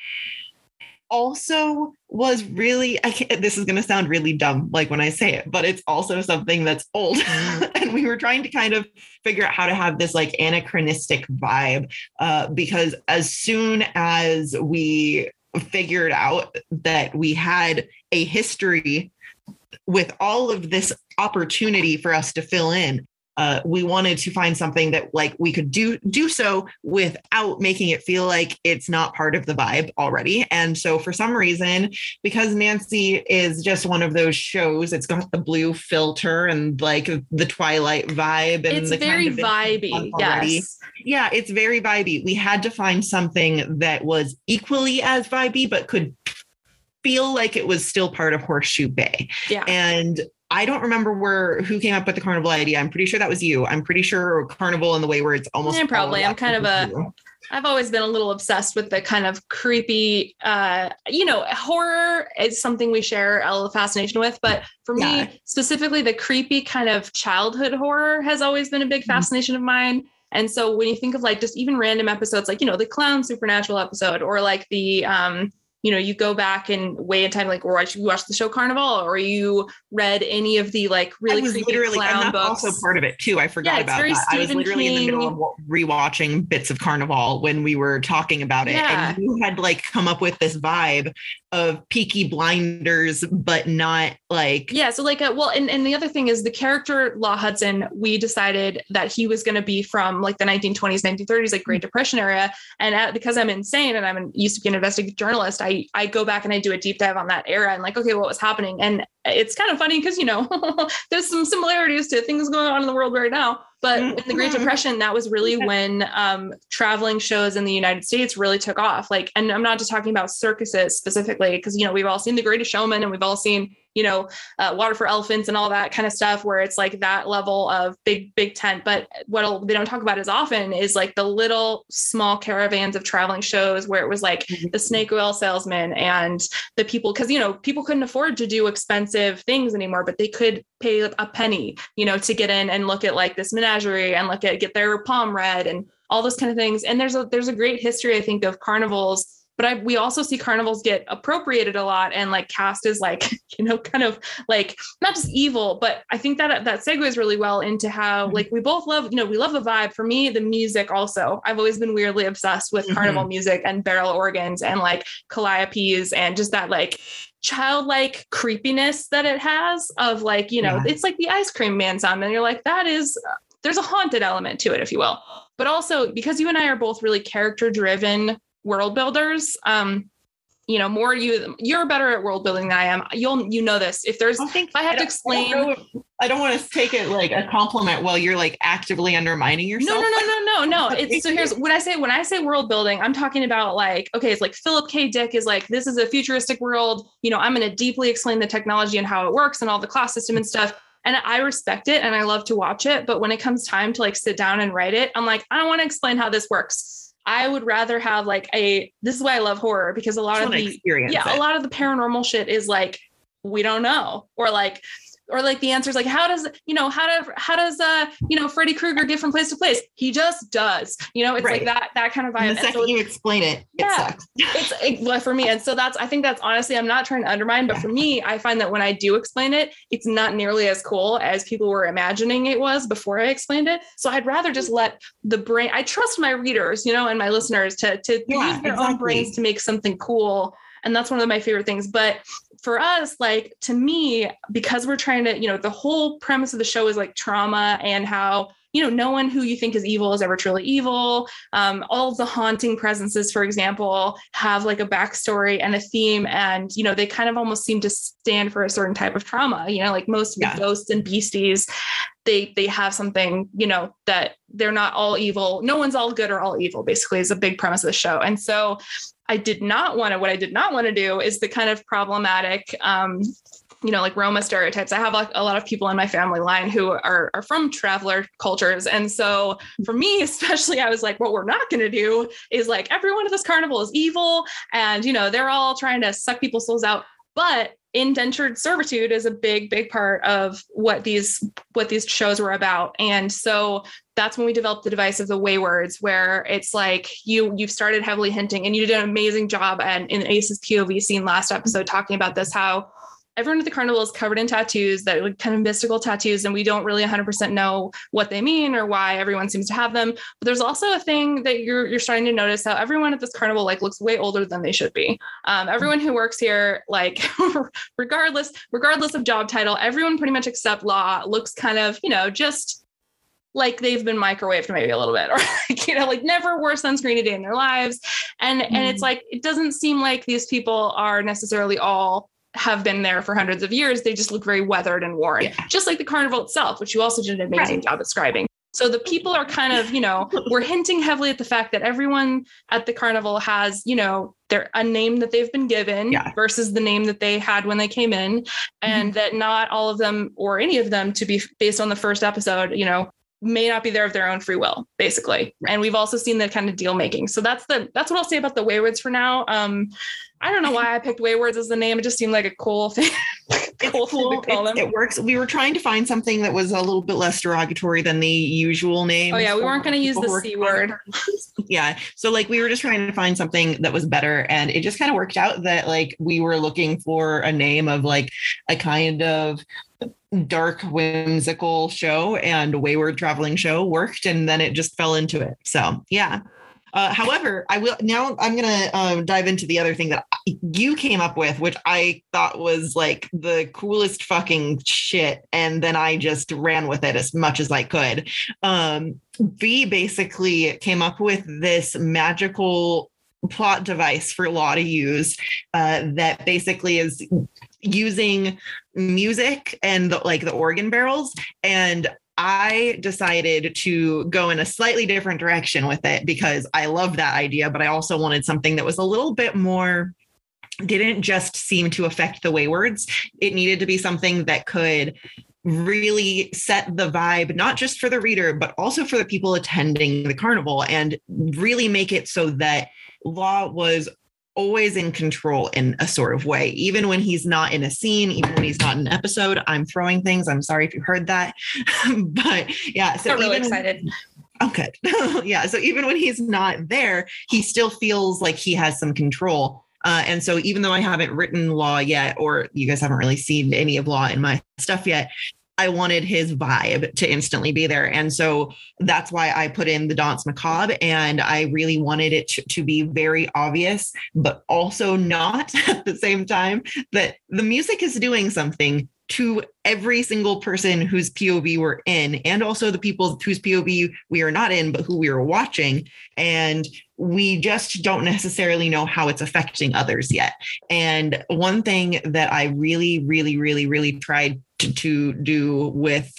also was really I can't, this is going to sound really dumb like when I say it but it's also something that's old mm. and we were trying to kind of figure out how to have this like anachronistic vibe uh, because as soon as we figured out that we had a history with all of this opportunity for us to fill in uh, we wanted to find something that like we could do do so without making it feel like it's not part of the vibe already. And so for some reason, because Nancy is just one of those shows, it's got the blue filter and like the Twilight vibe, and it's very kind of vibey. Yes, yeah, it's very vibey. We had to find something that was equally as vibey, but could feel like it was still part of Horseshoe Bay. Yeah. And I don't remember where who came up with the carnival idea. I'm pretty sure that was you. I'm pretty sure carnival in the way where it's almost yeah, probably. I'm kind of a you. I've always been a little obsessed with the kind of creepy, uh, you know, horror is something we share a fascination with. But for yeah. me, specifically, the creepy kind of childhood horror has always been a big mm-hmm. fascination mm-hmm. of mine. And so when you think of like just even random episodes, like, you know, the clown supernatural episode or like the, um, you know, you go back and way in time, like, or you watch the show Carnival, or you read any of the like really creepy literally, clown and that's books. also part of it too. I forgot yeah, about that. Stephen I was literally King. in the middle of rewatching bits of Carnival when we were talking about it, yeah. and you had like come up with this vibe of Peaky Blinders, but not like yeah. So like, a, uh, well, and and the other thing is the character Law Hudson. We decided that he was going to be from like the 1920s, 1930s, like Great mm-hmm. Depression era, and at, because I'm insane and I'm an, used to be an investigative journalist, I I go back and I do a deep dive on that era and like, okay, what was happening? And it's kind of funny because you know there's some similarities to things going on in the world right now. But in the Great. Depression, that was really when um, traveling shows in the United States really took off. Like, and I'm not just talking about circuses specifically, because you know we've all seen The Greatest Showman and we've all seen you know, uh, water for elephants and all that kind of stuff, where it's like that level of big, big tent. But what they don't talk about as often is like the little small caravans of traveling shows where it was like mm-hmm. the snake oil salesman and the people, because, you know, people couldn't afford to do expensive things anymore, but they could pay a penny, you know, to get in and look at like this menagerie and look at get their palm read and all those kind of things. And there's a there's a great history, I think, of carnivals but I, we also see carnivals get appropriated a lot and like cast as like you know kind of like not just evil but i think that that segues really well into how mm-hmm. like we both love you know we love the vibe for me the music also i've always been weirdly obsessed with mm-hmm. carnival music and barrel organs and like calliopes and just that like childlike creepiness that it has of like you know yeah. it's like the ice cream man sound and you're like that is there's a haunted element to it if you will but also because you and i are both really character driven world builders. Um, you know, more you you're better at world building than I am. You'll you know this. If there's I think if I have to explain I don't, I don't, want to take it like a compliment while you're like actively undermining yourself. No, no, no, no, no, no. It's so here's when I say when I say world building, I'm talking about like, okay, it's like Philip K. Dick is like, this is a futuristic world. You know, I'm gonna deeply explain the technology and how it works and all the class system and stuff. And I respect it and I love to watch it. But when it comes time to like sit down and write it, I'm like, I don't want to explain how this works I would rather have like a this is why I love horror because a lot of the yeah, it. a lot of the paranormal shit is like we don't know or like or like the answer is like how does you know how do how does uh you know Freddy Krueger get from place to place? He just does. You know, it's right. like that that kind of vibe. And the second so you explain it, yeah, it it's it, for me. And so that's I think that's honestly I'm not trying to undermine, but for me, I find that when I do explain it, it's not nearly as cool as people were imagining it was before I explained it. So I'd rather just let the brain. I trust my readers, you know, and my listeners to to yeah, use their exactly. own brains to make something cool and that's one of my favorite things but for us, like to me, because we're trying to, you know, the whole premise of the show is like trauma and how, you know, no one who you think is evil is ever truly evil. Um, all the haunting presences, for example, have like a backstory and a theme, and you know, they kind of almost seem to stand for a certain type of trauma. You know, like most yeah. ghosts and beasties, they they have something, you know, that they're not all evil. No one's all good or all evil. Basically, is a big premise of the show, and so I did not want to, what I did not want to do is the kind of problematic, um, you know, like Roma stereotypes. I have like a lot of people in my family line who are, are from traveler cultures. And so for me, especially, I was like, what we're not going to do is like everyone at this carnival is evil and, you know, they're all trying to suck people's souls out but indentured servitude is a big big part of what these what these shows were about. And so that's when we developed the device of the waywards where it's like you you've started heavily hinting and you did an amazing job and in ace's pov scene last episode talking about this how everyone at the carnival is covered in tattoos that like kind of mystical tattoos and we don't really 100% know what they mean or why everyone seems to have them but there's also a thing that you're you're starting to notice how everyone at this carnival like looks way older than they should be um, everyone who works here like regardless regardless of job title everyone pretty much except law looks kind of you know just like they've been microwaved maybe a little bit or like, you know like never wore sunscreen a day in their lives and mm. and it's mm. like it doesn't seem like these people are necessarily all have been there for hundreds of years. They just look very weathered and worn, yeah. just like the carnival itself, which you also did an amazing right. job describing. So the people are kind of, you know, we're hinting heavily at the fact that everyone at the carnival has, you know, their a name that they've been given yeah. versus the name that they had when they came in, and mm-hmm. that not all of them or any of them to be based on the first episode, you know, may not be there of their own free will basically right. and we've also seen the kind of deal making so that's the that's what i'll say about the waywards for now um I don't know why I picked Waywards as the name. It just seemed like a cool thing. cool, cool. It, it, works. We were trying to find something that was a little bit less derogatory than the usual name. Oh yeah, we weren't going to use the c word. yeah, so like we were just trying to find something that was better, and it just kind of worked out that like we were looking for a name of like a kind of dark whimsical show and wayward traveling show worked and then it just fell into it so yeah uh, however, I will now. I'm gonna um, dive into the other thing that you came up with, which I thought was like the coolest fucking shit, and then I just ran with it as much as I could. Um, V basically came up with this magical plot device for law to use uh, that basically is using music and the, like the organ barrels and I decided to go in a slightly different direction with it because I love that idea, but I also wanted something that was a little bit more didn't just seem to affect the waywards. It needed to be something that could really set the vibe, not just for the reader, but also for the people attending the carnival and really make it so that law was always in control in a sort of way, even when he's not in a scene, even when he's not in an episode. I'm throwing things. I'm sorry if you heard that, but yeah. So I'm really excited. Okay, yeah. So even when he's not there, he still feels like he has some control. Uh, and so even though I haven't written law yet, or you guys haven't really seen any of law in my stuff yet, I wanted his vibe to instantly be there. And so that's why I put in the Danse Macabre. And I really wanted it to, to, be very obvious, but also not at the same time that the music is doing something to every single person whose POV we're in, and also the people whose POV we are not in, but who we are watching. And we just don't necessarily know how it's affecting others yet. And one thing that I really, really, really, really tried to, do with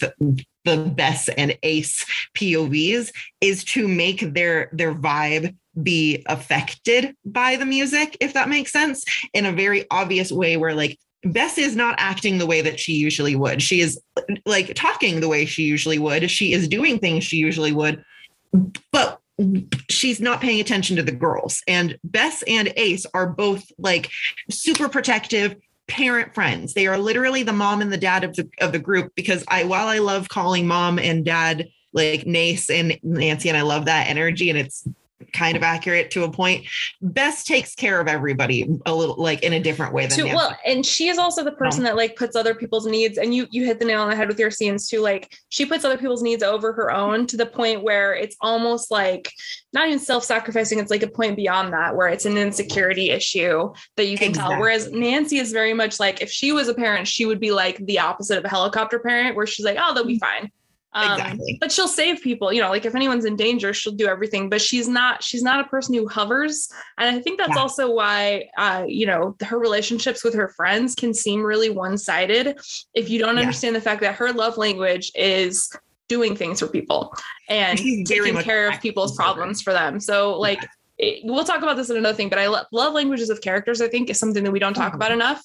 the Bess and Ace POVs is to make their their vibe be affected by the music, if that makes sense, in a very obvious way where like Bess is not acting the way that she usually would. She is like talking the way she usually would. She is doing things she usually would, but she's not paying attention to the girls. And Bess and Ace are both like super protective, parent friends. They are literally the mom and the dad of the of the group because I while I love calling mom and dad like Nace and Nancy and I love that energy and it's kind of accurate to a point. Bess takes care of everybody a little like in a different way than too, well, and she is also the person um, that like puts other people's needs. And you you hit the nail on the head with your scenes too. Like she puts other people's needs over her own to the point where it's almost like not even self-sacrificing. It's like a point beyond that where it's an insecurity issue that you can exactly. tell. Whereas Nancy is very much like if she was a parent, she would be like the opposite of a helicopter parent, where she's like, oh, they'll be mm. fine um, exactly. But she'll save people. You know, like if anyone's in danger, she'll do everything. But she's not. She's not a person who hovers. And I think that's yeah. also why, uh, you know, her relationships with her friends can seem really one-sided if you don't yeah. understand the fact that her love language is doing things for people and taking care of people's problems for them. So, like. Yeah. It, we'll talk about this in another thing, but I love, love languages of characters. I think is something that we don't talk mm-hmm. about enough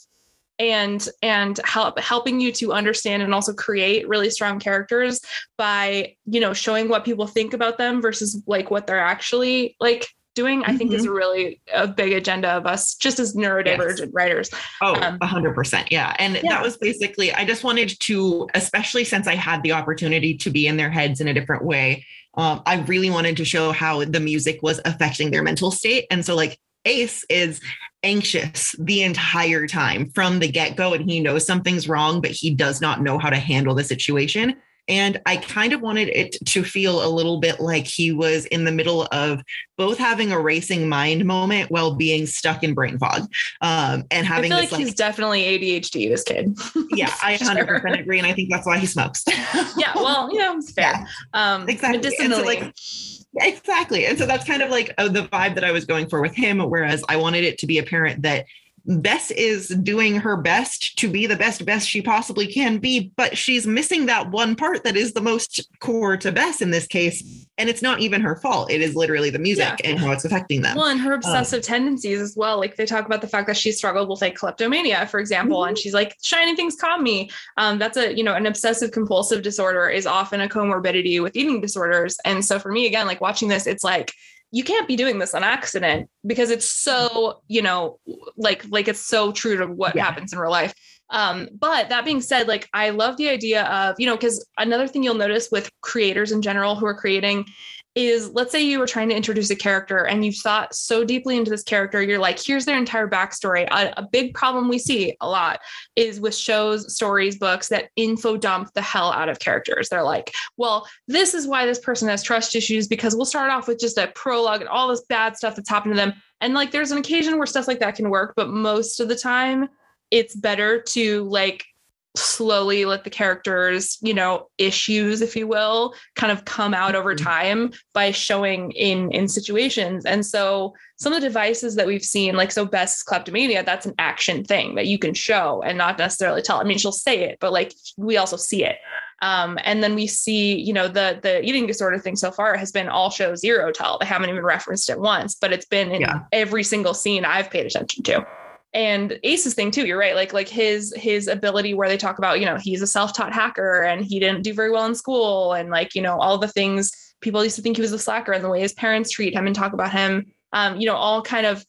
and and help helping you to understand and also create really strong characters by you know showing what people think about them versus like what they're actually like doing, I think is really a big agenda of us just as neurodivergent yes. writers. Oh, um, 100%. Yeah. And yeah. that was basically, I just wanted to, especially since I had the opportunity to be in their heads in a different way. Um, I really wanted to show how the music was affecting their mental state. And so, like, Ace is anxious the entire time from the get go, and he knows something's wrong, but he does not know how to handle the situation. And I kind of wanted it to feel a little bit like he was in the middle of both having a racing mind moment while being stuck in brain fog. Um, and having I feel this, like, he's definitely ADHD, this kid. yeah, I 100% agree. And I think that's why he smokes. yeah, well, you know, it's fair. Yeah, um, exactly. And so, like, exactly. And so that's kind of like uh, the vibe that I was going for with him. Whereas I wanted it to be apparent that Bess is doing her best to be the best Bess she possibly can be, but she's missing that one part that is the most core to Bess in this case. And it's not even her fault. It is literally the music yeah. and how it's affecting them. Well, and her um, obsessive um, tendencies as well. Like they talk about the fact that she struggled with like kleptomania, for example, mm-hmm. and she's like, shiny things calm me. Um, that's a, you know, an obsessive compulsive disorder is often a comorbidity with eating disorders. And so for me, again, like watching this, it's like, you can't be doing this on accident because it's so you know like like it's so true to what yeah. happens in real life um but that being said like i love the idea of you know because another thing you'll notice with creators in general who are creating is let's say you were trying to introduce a character and you thought so deeply into this character, you're like, here's their entire backstory. A, a, big problem we see a lot is with shows, stories, books that info dump the hell out of characters. They're like, well, this is why this person has trust issues because we'll start off with just a prologue and all this bad stuff that's happened to them. And like, there's an occasion where stuff like that can work, but most of the time, it's better to like slowly let the characters you know issues if you will kind of come out over mm-hmm. time by showing in in situations. And so some of the devices that we've seen like so Bess kleptomania that's an action thing that you can show and not necessarily tell. I mean she'll say it but like we also see it. Um, and then we see you know the the eating disorder thing so far has been all show zero tell. They haven't even referenced it once but it's been in yeah. every single scene i've paid attention to and ace's thing too you're right like like his his ability where they talk about you know he's a self-taught hacker and he didn't do very well in school and like you know all the things people used to think he was a slacker and the way his parents treat him and talk about him um you know all kind of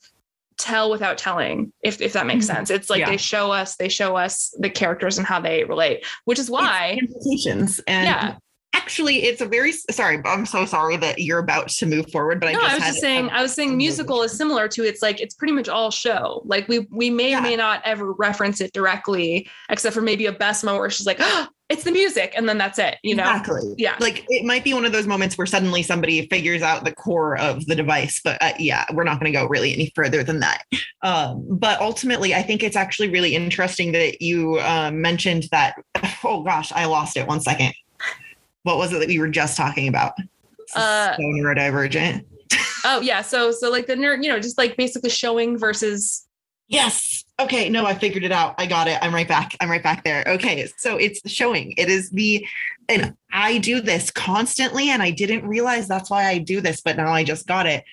tell without telling if if that makes mm-hmm. sense it's like yeah. they show us they show us the characters and how they relate which is why implications and yeah actually it's a very sorry i'm so sorry that you're about to move forward but no, i just i was just saying i was saying musical is similar to it's like it's pretty much all show. Like we we may yeah. or may not ever reference it directly except for maybe a Bess moment where she's like oh it's the music and then that's it you know? Exactly. Yeah. Like it might be one of those moments where suddenly somebody figures out the core of the device but uh, yeah we're not going to go really any further than that. Um, but ultimately i think it's actually really interesting that you uh, mentioned that oh gosh i lost it one second what was it that we were just talking about? Uh, so neurodivergent. oh yeah, so so like the nerd, you know, just like basically showing versus. Yes. Okay. No, I figured it out. I got it. I'm right back. I'm right back there. Okay. So it's showing. It is the, and I do this constantly, and I didn't realize that's why I do this, but now I just got it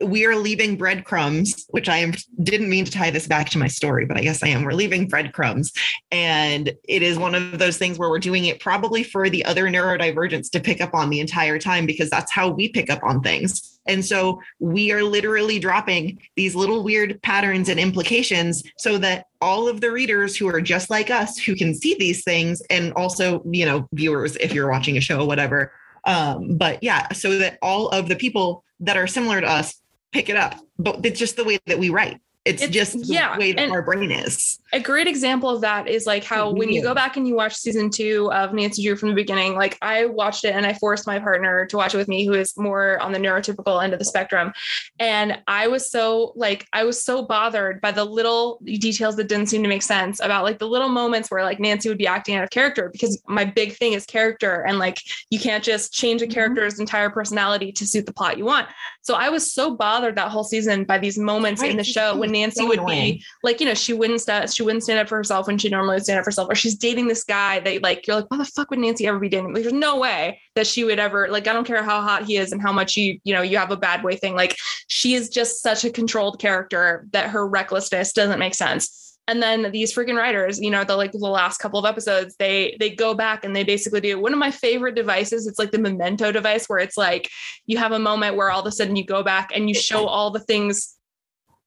we are leaving breadcrumbs, which I am, didn't mean to tie this back to my story, but I guess I am. We're leaving breadcrumbs. And it is one of those things where we're doing it probably for the other neurodivergents to pick up on the entire time because that's how we pick up on things. And so we are literally dropping these little weird patterns and implications so that all of the readers who are just like us who can see these things and also, you know, viewers, if you're watching a show or whatever. Um, but yeah, so that all of the people that are similar to us pick it up. But it's just the way that we write. It's, it's just the yeah, way that our brain is. A great example of that is like how when you go back and you watch season two of Nancy Drew from the beginning, like I watched it and I forced my partner to watch it with me, who is more on the neurotypical end of the spectrum. And I was so like, I was so bothered by the little details that didn't seem to make sense about like the little moments where like Nancy would be acting out of character because my big thing is character. And like you can't just change a mm-hmm. character's mm-hmm. entire personality to suit the plot you want. So I was so bothered that whole season by these moments right. in the show when Nancy so would annoying. be like, you know, she wouldn't st- she wouldn't stand up for herself when she normally would stand up for herself, or she's dating this guy that like you're like, why the fuck would Nancy ever be dating? Like, there's no way that she would ever like. I don't care how hot he is and how much you you know you have a bad boy thing. Like, she is just such a controlled character that her recklessness doesn't make sense. and then these freaking writers you know the like the last couple of episodes they they go back and they basically do one of my favorite devices it's like the memento device where it's like you have a moment where all of a sudden you go back and you show all the things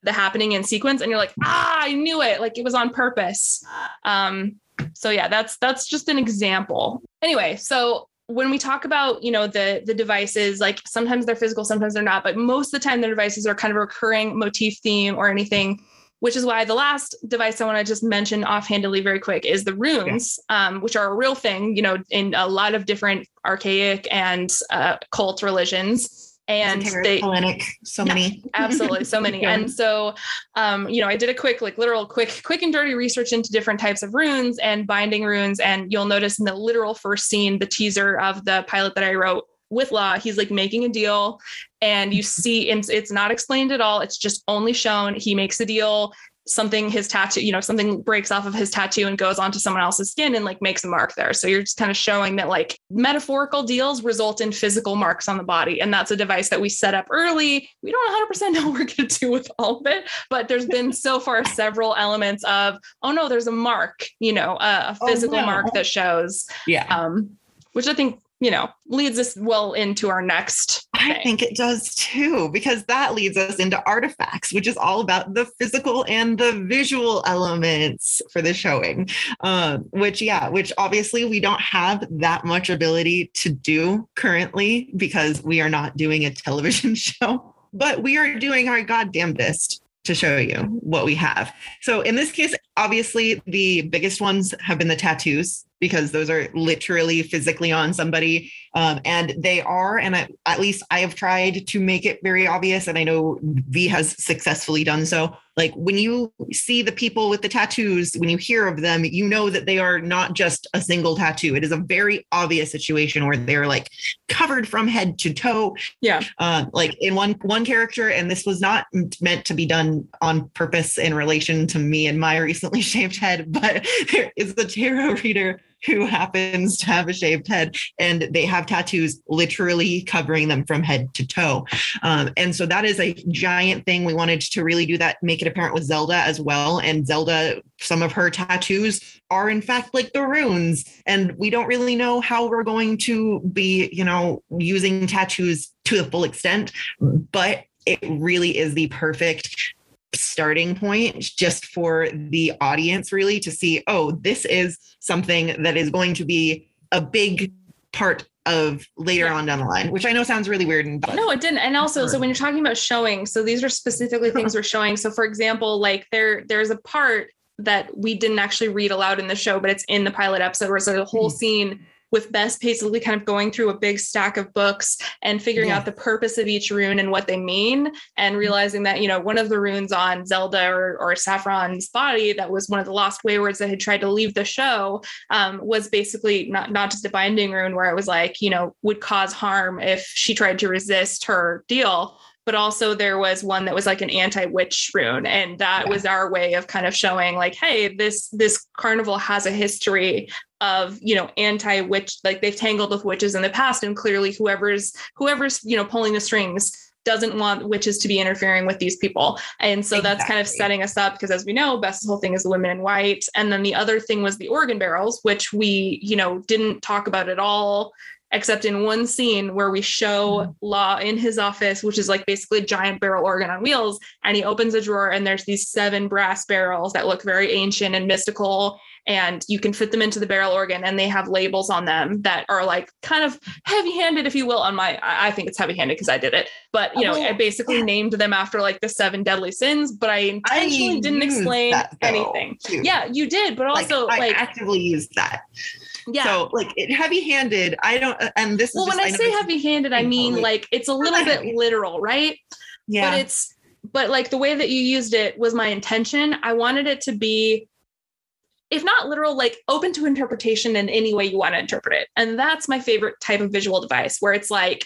the happening in sequence and you're like ah i knew it. Like it was on purpose. Um so yeah that's that's just an example. Anyway so when we talk about you know the the devices like sometimes they're physical sometimes they're not but most of the time the devices are kind of a recurring motif theme or anything which is why the last device i want to just mention offhandedly very quick is the runes yeah. um, which are a real thing you know in a lot of different archaic and uh, cult religions and they so many absolutely so many yeah. and so um, you know i did a quick like literal quick quick and dirty research into different types of runes and binding runes and you'll notice in the literal first scene the teaser of the pilot that i wrote with law he's like making a deal and you see it's, it's not explained at all it's just only shown he makes a deal something his tattoo, you know, something breaks off of his tattoo and goes onto someone else's skin and like makes a mark there. So you're just kind of showing that like metaphorical deals result in physical marks on the body. And that's a device that we set up early. We don't 100% know what we're going to do with all of it, but there's been so far several elements of, oh no, there's a mark, you know, a, a oh, physical oh, no. mark that shows. Yeah. Um, which I think you know, leads us well into our next. Thing. I think it does too, because that leads us into artifacts, which is all about the physical and the visual elements for the showing. Um, which, yeah, which obviously we don't have that much ability to do currently because we are not doing a television show, but we are doing our goddamnedest to show you what we have. So in this case, obviously the biggest ones have been the tattoos because those are literally physically on somebody. Um, and they are, and I, at least I have tried to make it very obvious, and I know V has successfully done so. Like when you see the people with the tattoos, when you hear of them, you know that they are not just a single tattoo. It is a very obvious situation where they're like covered from head to toe. Yeah. Uh, like in one one character, and this was not meant to be done on purpose in relation to me and my recently shaved head, but there is the tarot reader who happens to have a shaved head and they have tattoos literally covering them from head to toe. Um, and so that is a giant thing. We wanted to really do that, make it apparent with Zelda as well. And Zelda, some of her tattoos are in fact like the runes. And we don't really know how we're going to be, you know, using tattoos to the full extent, but it really is the perfect starting point just for the audience really to see oh this is something that is going to be a big part of later yeah. on down the line which i know sounds really weird and no it didn't and also so when you're talking about showing so these are specifically things we're showing so for example like there there's a part that we didn't actually read aloud in the show but it's in the pilot episode where it's a whole mm-hmm. scene with Bess basically kind of going through a big stack of books and figuring yeah. out the purpose of each rune and what they mean, and mm-hmm. realizing that, you know, one of the runes on Zelda or, or Saffron's body that was one of the lost waywards that had tried to leave the show um, was basically not, not just a binding rune where it was like, you know, would cause harm if she tried to resist her deal but also there was one that was like an anti-witch rune and that yeah. was our way of kind of showing like hey this this carnival has a history of you know anti-witch like they've tangled with witches in the past and clearly whoever's whoever's you know pulling the strings doesn't want witches to be interfering with these people. And so exactly. that's kind of setting us up because as we know, Bess's whole thing is the women in white. And then the other thing was the organ barrels, which we, you know, didn't talk about at all except in one scene where we show mm-hmm. Law in his office, which is like basically a giant barrel organ on wheels. And he opens a drawer and there's these seven brass barrels that look very ancient and mystical. And you can fit them into the barrel organ and they have labels on them that are like kind of heavy handed, if you will, on my, I think it's heavy handed because I did it. But, you know, oh, I basically yeah. named them after like the seven deadly sins, but I intentionally I didn't explain that, anything. Too. Yeah, you did. But also, like, like I actively used that. Yeah. So like it heavy handed, I don't, uh, and this well, just, when I, I say heavy handed, I mean like it's a little bit literal, right? Yeah. But it's, but like the way that you used it was my intention. I wanted it to be, if not literal, like open to interpretation in any way you want to interpret it. And that's my favorite type of visual device where it's like,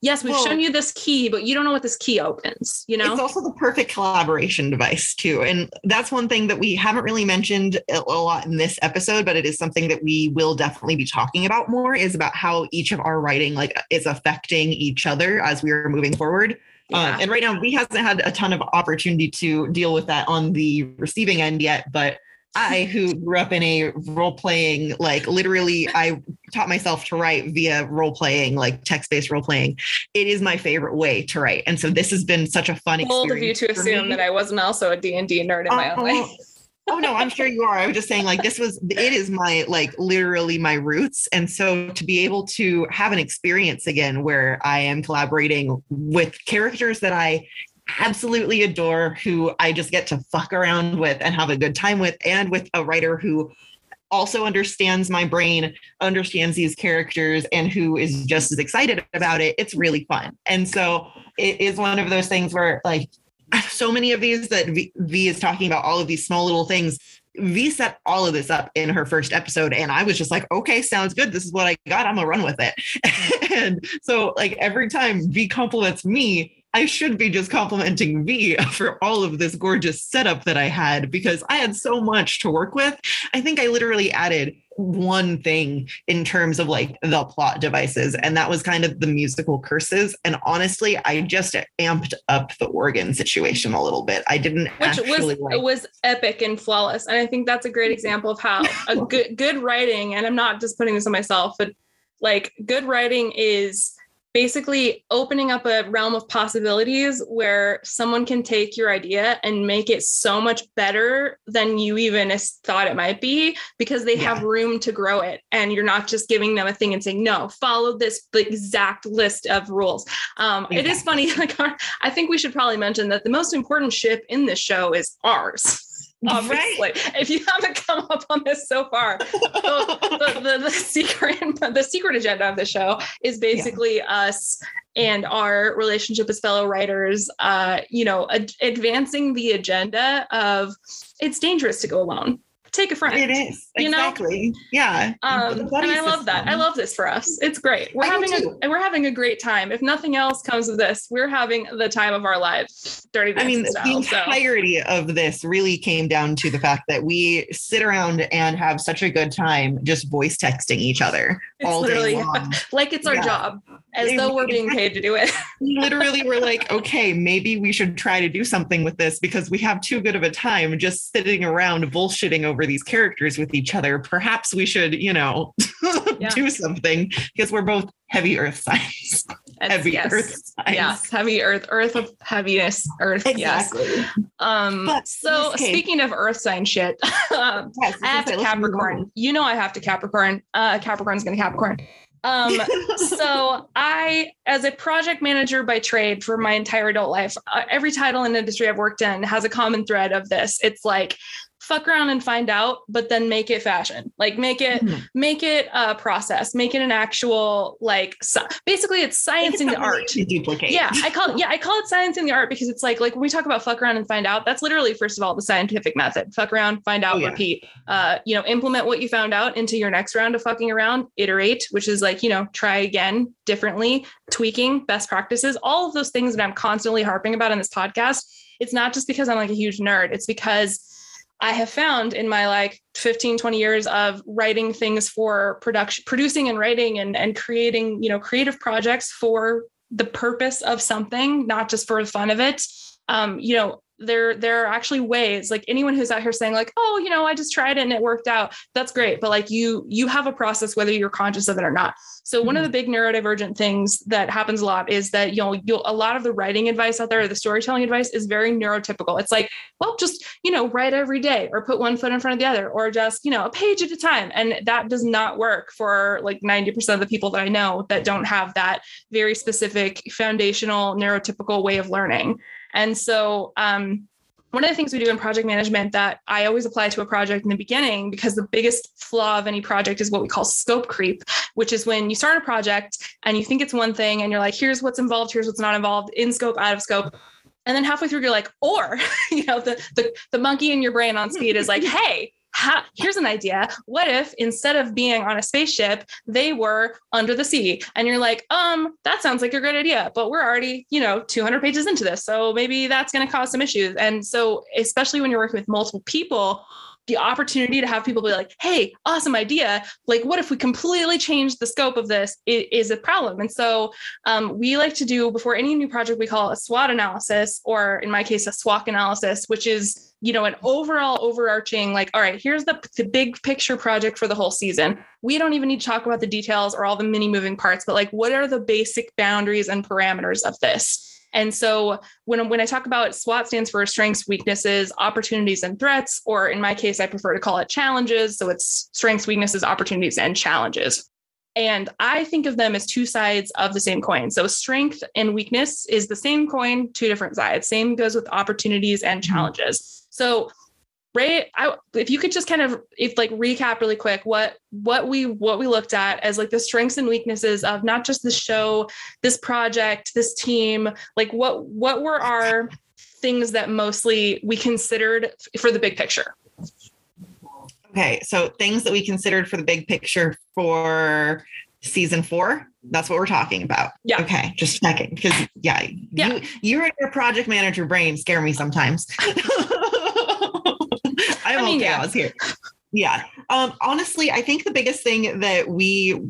yes, we've well, shown you this key, but you don't know what this key opens, you know? It's also the perfect collaboration device, too. And that's one thing that we haven't really mentioned a lot in this episode, but it is something that we will definitely be talking about more is about how each of our writing like is affecting each other as we are moving forward. Yeah. Um, and right now, we hasn't had a ton of opportunity to deal with that on the receiving end yet, but I, who grew up in a role playing, like literally, I taught myself to write via role playing, like text based role playing. It is my favorite way to write, and so this has been such a fun. Experience. Bold of you to assume me. that I wasn't also a D and D nerd in my own way. Oh, oh no, I'm sure you are. I was just saying, like this was it is my like literally my roots, and so to be able to have an experience again where I am collaborating with characters that I absolutely adore, who I just get to fuck around with and have a good time with, and with a writer who also understands my brain, understands these characters, and who is just as excited about it. It's really fun. And so it is one of those things where, like, so many of these that v, v is talking about, all of these small little things. V set all of this up in her first episode, and I was just like, okay, sounds good. This is what I got. I'm gonna run with it. and so, like, every time V compliments me, I should be just complimenting V for all of this gorgeous setup that I had because I had so much to work with. I think I literally added one thing in terms of like the plot devices, and that was kind of the musical curses. And honestly, I just amped up the organ situation a little bit. I didn't which was like- it was epic and flawless, and I think that's a great example of how a good good writing. And I'm not just putting this on myself, but like good writing is basically opening up a realm of possibilities where someone can take your idea and make it so much better than you even thought it might be because they yeah. have room to grow it and you're not just giving them a thing and saying no follow this exact list of rules. Um, it is funny like our, i think we should probably mention that the most important ship in this show is ours obviously. Right. If you haven't come up on this so far, the, the, the, the, secret the secret agenda of the show is basically yeah. us and our relationship as fellow writers, uh, you know, ad- advancing the agenda of it's dangerous to go alone take a friend. It is you exactly. Know? Yeah. Um, and I love that. I love this for us. It's great. We're I having a we're having a great time. If nothing else comes of this, we're having the time of our lives. Dirty. I mean, style, the entirety so. of this really came down to the fact that we sit around and have such a good time just voice texting each other it's all day long. like it's our yeah. job, as though we're being paid to do it. literally, we're like, okay, maybe we should try to do something with this because we have too good of a time just sitting around bullshitting over over these characters with each other, perhaps we should, you know, yeah. do something because we're both heavy earth signs. heavy yes. earth signs. Yes, heavy earth, earth of heaviness, earth. Exactly. Yes. Um, but so speaking of earth sign shit, um, yes, I have to Capricorn. You know I have to Capricorn. Uh Capricorn's gonna Capricorn. Um, so I, as a project manager by trade for my entire adult life, uh, every title and industry I've worked in has a common thread of this. It's like fuck around and find out but then make it fashion. Like make it mm-hmm. make it a process make it an actual like basically it's science in the art. duplicate. Yeah i call it yeah i call it science in the art because it's like like when we talk about fuck around and find out that's literally first of all the scientific method. Fuck around find out oh, yeah. repeat. Uh you know implement what you found out into your next round of fucking around iterate which is like you know try again differently tweaking best practices all of those things that i'm constantly harping about in this podcast. It's not just because i'm like a huge nerd. It's because I have found in my like 15, 20 years of writing things for production, producing and writing and, and creating, you know, creative projects for the purpose of something, not just for the fun of it. Um, you know, there there are actually ways like anyone who's out here saying like oh you know i just tried it and it worked out that's great but like you you have a process whether you're conscious of it or not. So mm-hmm. one of the big neurodivergent things that happens a lot is that you know you'll a lot of the writing advice out there or the storytelling advice is very neurotypical. It's like well just you know write every day or put one foot in front of the other or just you know a page at a time and that does not work for like 90% of the people that i know that don't have that very specific foundational neurotypical way of learning and so, um, one of the things we do in project management that I always apply to a project in the beginning, because the biggest flaw of any project is what we call scope creep, which is when you start a project and you think it's one thing and you're like, here's what's involved, here's what's not involved, in scope, out of scope. And then halfway through, you're like, or, you know, the, the, the monkey in your brain on speed is like, hey, here's an idea. What if instead of being on a spaceship, they were under the sea? And you're like, um, that sounds like a great idea, but we're already, you know, 200 pages into this. So maybe that's going to cause some issues. And so, especially when you're working with multiple people, the opportunity to have people be like, hey, awesome idea. Like, what if we completely change the scope of this? It is a problem. And so um, we like to do before any new project, we call a SWOT analysis, or in my case, a SWOC analysis, which is you know an overall overarching like all right here's the, the big picture project for the whole season we don't even need to talk about the details or all the mini moving parts but like what are the basic boundaries and parameters of this and so when, when I talk about SWOT stands for strengths, weaknesses, opportunities, and threats, or in my case, I prefer to call it challenges. So it's strengths, weaknesses, opportunities, and challenges. And I think of them as two sides of the same coin. So strength and weakness is the same coin, two different sides. Same goes with opportunities and mm-hmm. challenges. So Rey, I, if you could just kind of if like recap really quick what what we what we looked at as like the strengths and weaknesses of not just the show, this project, this team, like what what were our things that mostly we considered for the big picture? Okay, so things that we considered for the big picture for season four. That's what we're talking about. Yeah. Okay, just checking because yeah, yeah, you you and your project manager brain scare me sometimes. Mean. Yeah. I was here. Yeah. Um, honestly, I think the biggest thing that we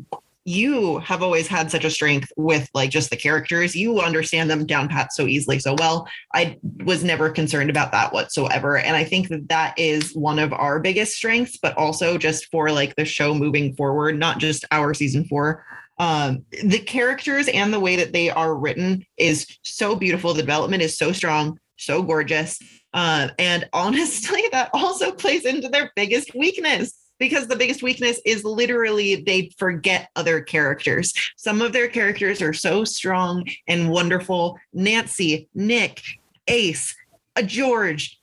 you have always had such a strength with like just the characters. You understand them down pat so easily, so well. I was never concerned about that whatsoever. And I think that that is one of our biggest strengths, but also just for like the show moving forward, not just our season four. Um, the characters and the way that they are written is so beautiful. The development is so strong, so gorgeous. Uh, and honestly, that also plays into their biggest weakness because the biggest weakness is literally they forget other characters. Some of their characters are so strong and wonderful. Nancy, Nick, Ace, a George,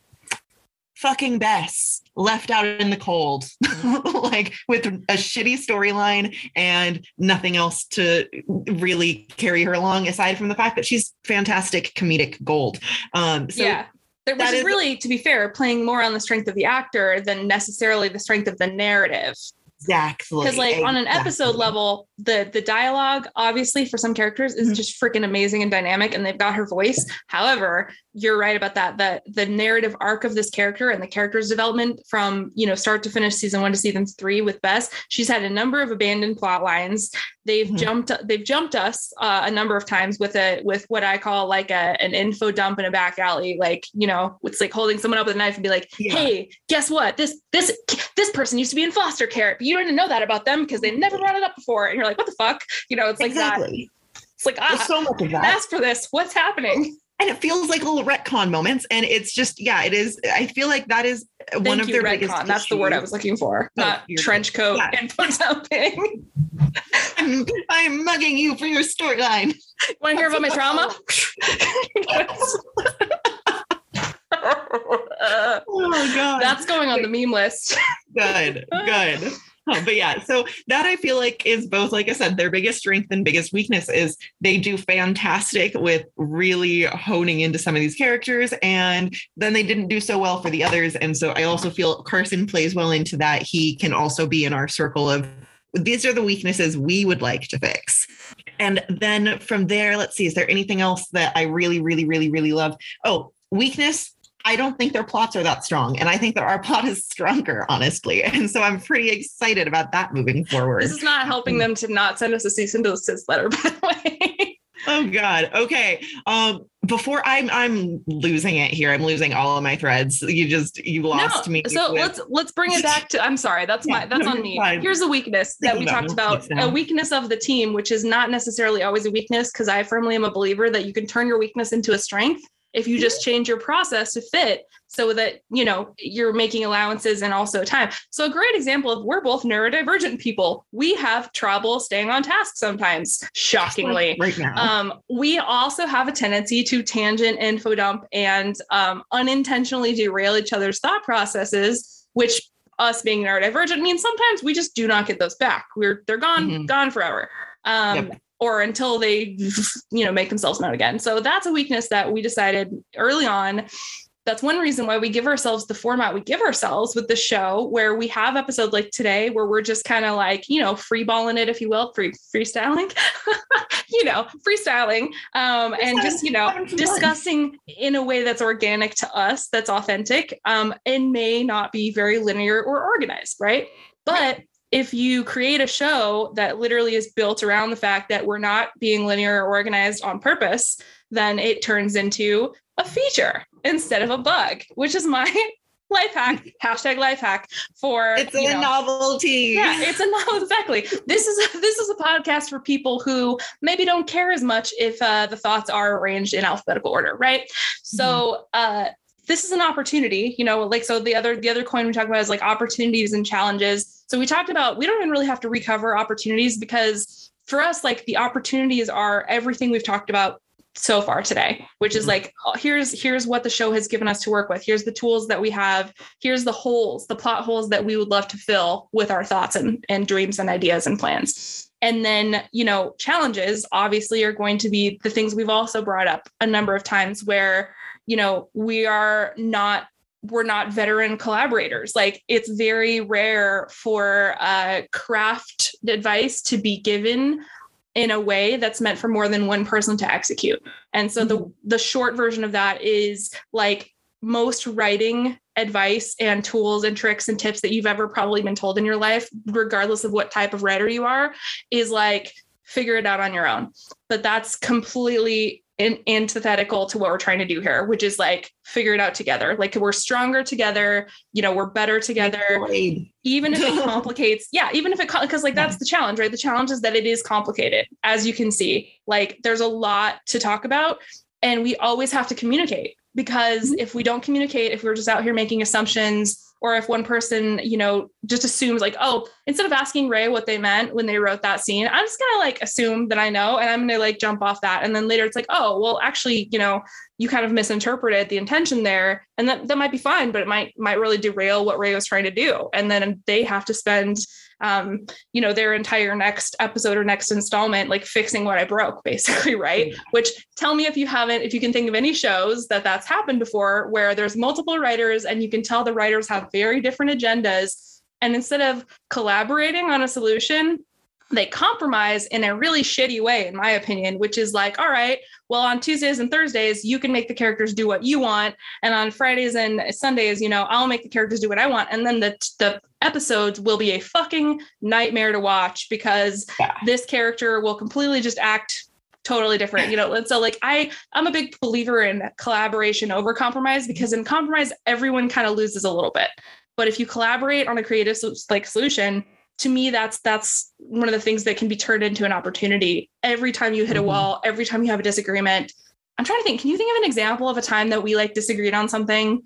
fucking Bess left out in the cold, like with a shitty storyline and nothing else to really carry her along aside from the fact that she's fantastic comedic gold. Um, so yeah which is, is really, to be fair, playing more on the strength of the actor than necessarily the strength of the narrative. Exactly. Because like exactly. on an episode level, the the dialogue obviously for some characters is mm-hmm. just freaking amazing and dynamic, and they've got her voice. However, you're right about that. That the narrative arc of this character and the character's development from you know start to finish, season one to season three with Bess, she's had a number of abandoned plot lines. They've mm-hmm. jumped they've jumped us uh, a number of times with a with what I call like a an info dump in a back alley. Like you know, it's like holding someone up with a knife and be like, yeah. "Hey, guess what? This this this person used to be in foster care, but you don't even know that about them because they never brought it up before." And you're like, "What the fuck?" You know, it's like exactly. that. It's like ah, There's so much of that. Ask for this. What's happening? and it feels like little retcon moments and it's just yeah it is i feel like that is Thank one of their retcon. biggest that's issues. the word i was looking for oh, not trench coat yeah. and something I'm, I'm mugging you for your storyline want to hear about my trauma oh god that's going on the meme list good good but yeah, so that I feel like is both, like I said, their biggest strength and biggest weakness is they do fantastic with really honing into some of these characters, and then they didn't do so well for the others. And so I also feel Carson plays well into that. He can also be in our circle of these are the weaknesses we would like to fix. And then from there, let's see, is there anything else that I really, really, really, really love? Oh, weakness I don't think their plots are that strong. And I think that our plot is stronger, honestly. And so I'm pretty excited about that moving forward. This is not helping them to not send us a cease and desist letter, by the way. oh God. Okay. Um, before I'm I'm losing it here. I'm losing all of my threads. You just you lost no, me. So with... let's let's bring it back to I'm sorry, that's yeah, my that's no, on me. Fine. Here's a weakness that we talked about. A weakness of the team, which is not necessarily always a weakness, because I firmly am a believer that you can turn your weakness into a strength if you just change your process to fit so that you know you're making allowances and also time. So a great example of we're both neurodivergent people. We have trouble staying on task sometimes shockingly. Right now. Um, we also have a tendency to tangent info dump and um, unintentionally derail each other's thought processes which us being neurodivergent means sometimes we just do not get those back. We're they're gone mm-hmm. gone forever. Um, yep or until they you know make themselves known again. So that's a weakness that we decided early on. That's one reason why we give ourselves the format we give ourselves with the show, where we have episodes like today, where we're just kind of like, you know, freeballing it, if you will, free freestyling, you know, freestyling, um, and just, you know, discussing in a way that's organic to us, that's authentic, um, and may not be very linear or organized, right? But if you create a show that literally is built around the fact that we're not being linear or organized on purpose, then it turns into a feature instead of a bug, which is my life hack hashtag life hack for it's a know, novelty. Yeah it's a novel exactly. This is a, this is a podcast for people who maybe don't care as much if uh, the thoughts are arranged in alphabetical order right? So mm-hmm. uh, this is an opportunity you know like so the other the other coin we talk about is like opportunities and challenges so we talked about we don't even really have to recover opportunities because for us like the opportunities are everything we've talked about so far today which is mm-hmm. like oh, here's here's what the show has given us to work with. Here's the tools that we have. Here's the holes the plot holes that we would love to fill with our thoughts and, and dreams and ideas and plans. And then you know challenges obviously are going to be the things we've also brought up a number of times where you know we are not we're not veteran collaborators like it's very rare for uh, craft advice to be given in a way that's meant for more than one person to execute. And so the mm-hmm. the short version of that is like most writing advice and tools and tricks and tips that you've ever probably been told in your life regardless of what type of writer you are is like figure it out on your own. But that's completely in, antithetical to what we're trying to do here, which is like figure it out together. Like we're stronger together, you know, we're better together. Even if it complicates, yeah, even if it because like that's the challenge, right? The challenge is that it is complicated, as you can see. Like there's a lot to talk about, and we always have to communicate because mm-hmm. if we don't communicate, if we're just out here making assumptions or if one person you know just assumes like oh instead of asking Rey what they meant when they wrote that scene i'm just gonna like assume that i know and i'm gonna like jump off that. And then later it's like oh well actually you know you kind of misinterpreted the intention there and that, that might be fine but it might might really derail what Rey was trying to do and then they have to spend um, you know, their entire next episode or next installment, like fixing what I broke, basically, right? Which tell me if you haven't, if you can think of any shows that that's happened before, where there's multiple writers and you can tell the writers have very different agendas. And instead of collaborating on a solution, they compromise in a really shitty way, in my opinion, which is like, all right, well, on Tuesdays and Thursdays, you can make the characters do what you want. And on Fridays and Sundays, you know, I'll make the characters do what I want. And then the, the episodes will be a fucking nightmare to watch because yeah. this character will completely just act totally different you know and so like i i'm a big believer in collaboration over compromise because in compromise everyone kind of loses a little bit but if you collaborate on a creative like solution to me that's that's one of the things that can be turned into an opportunity. Every time you hit mm-hmm. a wall every time you have a disagreement i'm trying to think can you think of an example of a time that we like disagreed on something?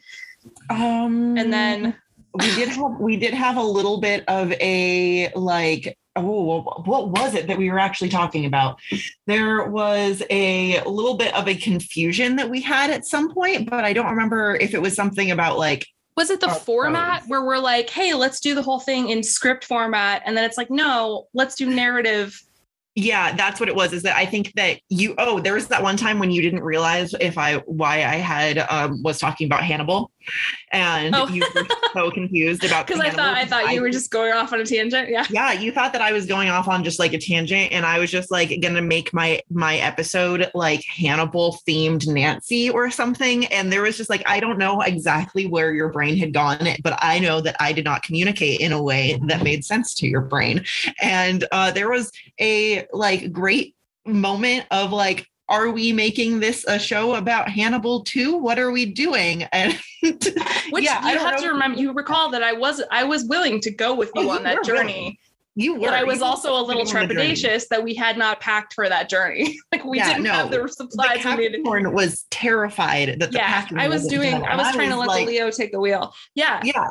Um and then we did have we did have a little bit of a like oh what was it that we were actually talking about? There was a little bit of a confusion that we had at some point but i don't remember if it was something about like was it the oh, format where we're like, hey, let's do the whole thing in script format? And then it's like, no, let's do narrative yeah, that's what it was. Is that I think that you oh, there was that one time when you didn't realize if I why I had um was talking about Hannibal and oh. you were so confused about because I thought I thought you were just going off on a tangent. Yeah. Yeah, you thought that I was going off on just like a tangent and I was just like gonna make my my episode like Hannibal themed Nancy or something. And there was just like I don't know exactly where your brain had gone, but I know that I did not communicate in a way that made sense to your brain. And uh there was a like great moment of like are we making this a show about Hannibal too? What are we doing? And which yeah, you have know. to remember you recall that I was I was willing to go with you oh, on that journey. You were. But I was you also a little trepidatious that we had not packed for that journey. like we yeah, didn't no, have the supplies the we needed. was terrified that the yeah, I was doing I was trying was to let like, the Leo take the wheel. Yeah. Yeah.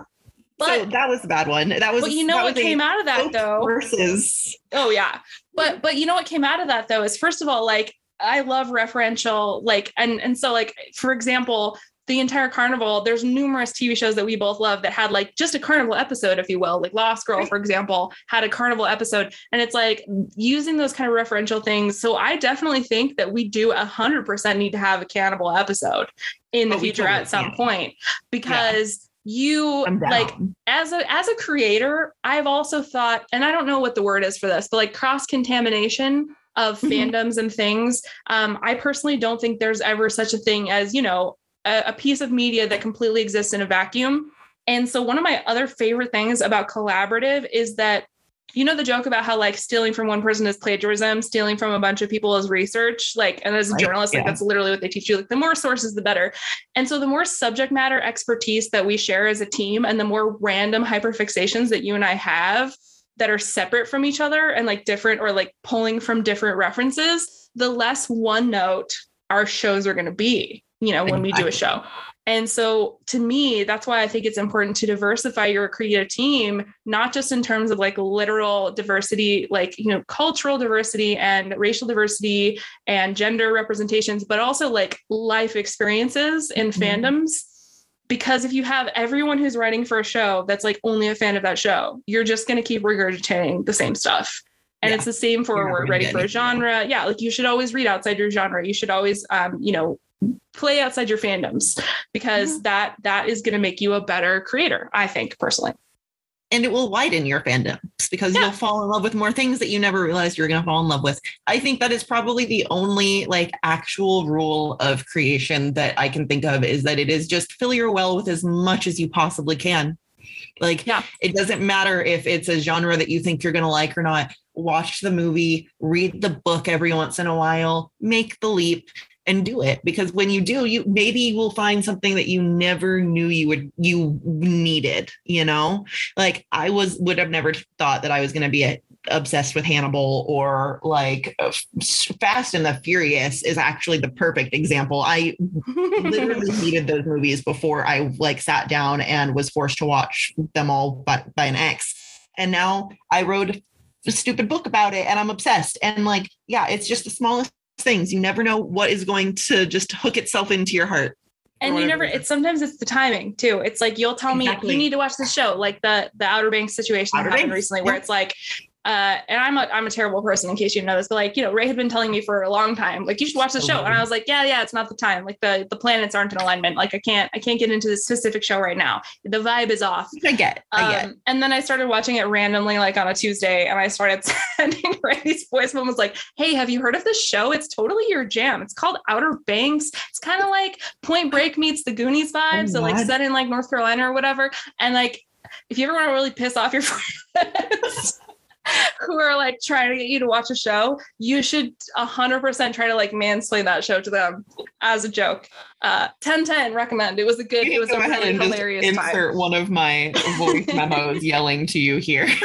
But, so that was the bad one. That was. But you know what came out of that though? Versus. Oh yeah, but but you know what came out of that though is first of all like I love referential like and and so like for example the entire carnival, there's numerous TV shows that we both love that had like just a carnival episode, if you will. Like Lost Girl, for example, had a carnival episode. And it's like using those kind of referential things. So I definitely think that we do a hundred percent need to have a cannibal episode in the oh, future at some point because yeah you like as a as a creator i've also thought and i don't know what the word is for this but like cross contamination of mm-hmm. fandoms and things um, i personally don't think there's ever such a thing as you know a, a piece of media that completely exists in a vacuum and so one of my other favorite things about collaborative is that you know the joke about how like stealing from one person is plagiarism stealing from a bunch of people is research? Like and as a journalist like that's literally what they teach you. Like the more sources the better. And so the more subject matter expertise that we share as a team and the more random hyperfixations that you and i have that are separate from each other and like different or like pulling from different references the less one note our shows are going to be you know when we do a show and so to me, that's why I think it's important to diversify your creative team, not just in terms of like literal diversity, like, you know, cultural diversity and racial diversity and gender representations, but also like life experiences in mm-hmm. fandoms. Because if you have everyone who's writing for a show that's like only a fan of that show, you're just going to keep regurgitating the same stuff. And yeah. it's the same for we're ready for a genre. Yeah, like you should always read outside your genre. You should always, um, you know, play outside your fandoms because mm-hmm. that that is going to make you a better creator i think personally and it will widen your fandoms because yeah. you'll fall in love with more things that you never realized you were going to fall in love with i think that is probably the only like actual rule of creation that i can think of is that it is just fill your well with as much as you possibly can like yeah. it doesn't matter if it's a genre that you think you're going to like or not watch the movie read the book every once in a while make the leap and do it because when you do you maybe you will find something that you never knew you would you needed you know? Like i was would have never thought that i was going to be a, obsessed with hannibal or like uh, fast and the furious is actually the perfect example. I literally needed those movies before i like sat down and was forced to watch them all by, by an ex. And now i wrote a stupid book about it and i'm obsessed. And like yeah it's just the smallest things. You never know what is going to just hook itself into your heart. And you never it's sometimes it's the timing too. It's like you'll tell exactly. me you need to watch the show, like the the Outer Banks situation Outer that happened Banks. recently, where it's like uh, and I'm a I'm a terrible person in case you know this, but like you know, Rey had been telling me for a long time, like you should watch the show, and I was like, yeah, yeah, it's not the time. Like the the planets aren't in alignment. Like I can't I can't get into this specific show right now. The vibe is off. I get, I get. Um, and then I started watching it randomly, like on a Tuesday, and I started sending Rey's voice mom was like, hey, have you heard of this show? It's totally your jam. It's called Outer Banks. It's kind of like Point Break meets the Goonies vibe, oh, so like set in like North Carolina or whatever, and like if you ever want to really piss off your friends who are like trying to get you to watch a show, you should 100% try to like mansplain that show to them as a jok. Uh, 1010 recommend. It was a good, it was a really hilarious Insert time. one of my voice memos yelling to you here.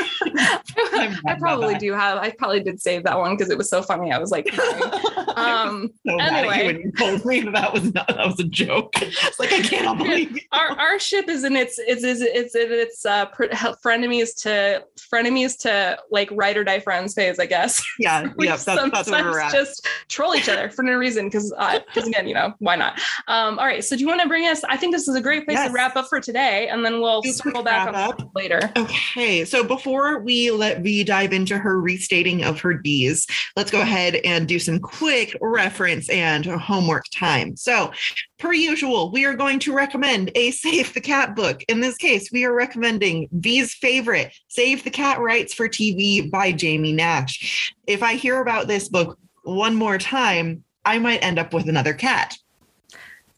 I probably do have. I probably did save that one because it was so funny. I was like, um, so anyway, when you told me that was not that was a joke. It's like I cannot believe our our ship is in its it's it's it's its uh frenemies to frenemies to like ride or die friends phase, I guess. Yeah, yeah, that's, that's where we're at. Just troll each other for no reason because because uh, again, you know, why not? Um, all right, so do you want to bring us? I think this is a great place yes. to wrap up for today, and then we'll circle back up later. Okay, so before we let V dive into her restating of her D's, let's go ahead and do some quick reference and homework time. So, per usual, we are going to recommend a Save the Cat book. In this case, we are recommending V's favorite, Save the Cat Writes for TV by Jamie Nash. If I hear about this book one more time, I might end up with another cat.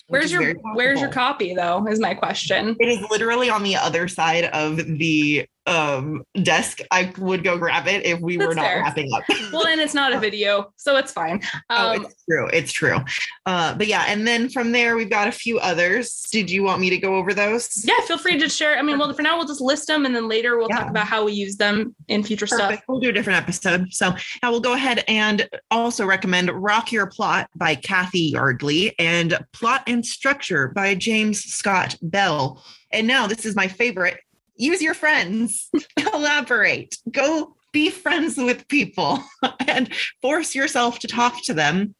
Where's your Where's your copy though? Is my question. It is literally on the other side of the um, desk, I would go grab it if we That's were not fair. wrapping up. well, and it's not a video, so it's fine. Oh, um, oh, it's true. It's true. Uh, but yeah, and then from there, we've got a few others. Did you want me to go over those? Yeah, feel free to share. I mean, well, for now, we'll just list them, and then later we'll yeah. talk about how we use them in future Perfect. stuff. We'll do a different episode. So I will go ahead and also recommend Rock Your Plot by Cathy Yardley and Plot and Structure by James Scott Bell. And now this is my favorite use your friends, collaborate, go be friends with people and force yourself to talk to them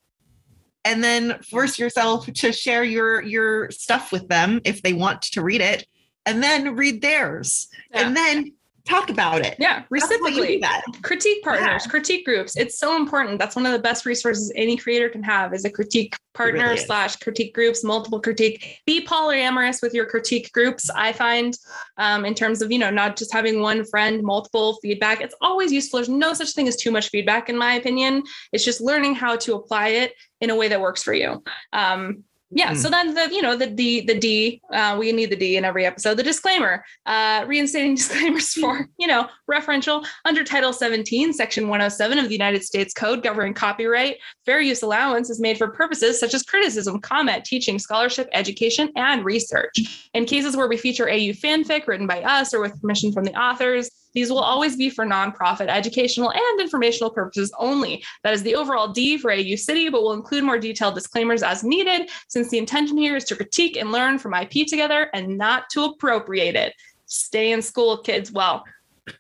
and then force yourself to share your your stuff with them if they want to read it and then read theirs yeah. and then talk about it. Yeah, reciprocally. Critique partners, yeah. critique groups. It's so important. That's one of the best resources any creator can have is a critique partner really slash critique groups, multiple critique. Be polyamorous with your critique groups. I find um, in terms of, you know, not just having one friend, multiple feedback. It's always useful. There's no such thing as too much feedback, in my opinion. It's just learning how to apply it in a way that works for you. Um, yeah. So hmm. then the, you know, the D, the D, uh, we need the D in every episode, the disclaimer, uh, reinstating disclaimers for, you know, referential under Title 17, Section 107 of the United States Code governing copyright. Fair use allowance is made for purposes such as criticism, comment, teaching, scholarship, education, and research. In cases where we feature AU fanfic written by us or with permission from the authors, these will always be for nonprofit, educational, and informational purposes only. That is the overall D for AU City, but we'll include more detailed disclaimers as needed, since the intention here is to critique and learn from IP together and not to appropriate it. Stay in school, kids. Well,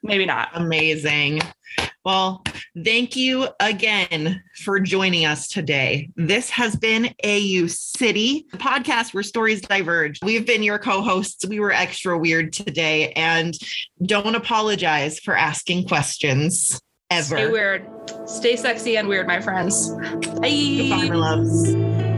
maybe not. Amazing. Well, thank you again for joining us today. This has been AU City, the podcast where stories diverge. We've been your co hosts. We were extra weird today and don't apologize for asking questions ever. Stay weird. Stay sexy and weird, my friends. Bye. Goodbye, my loves.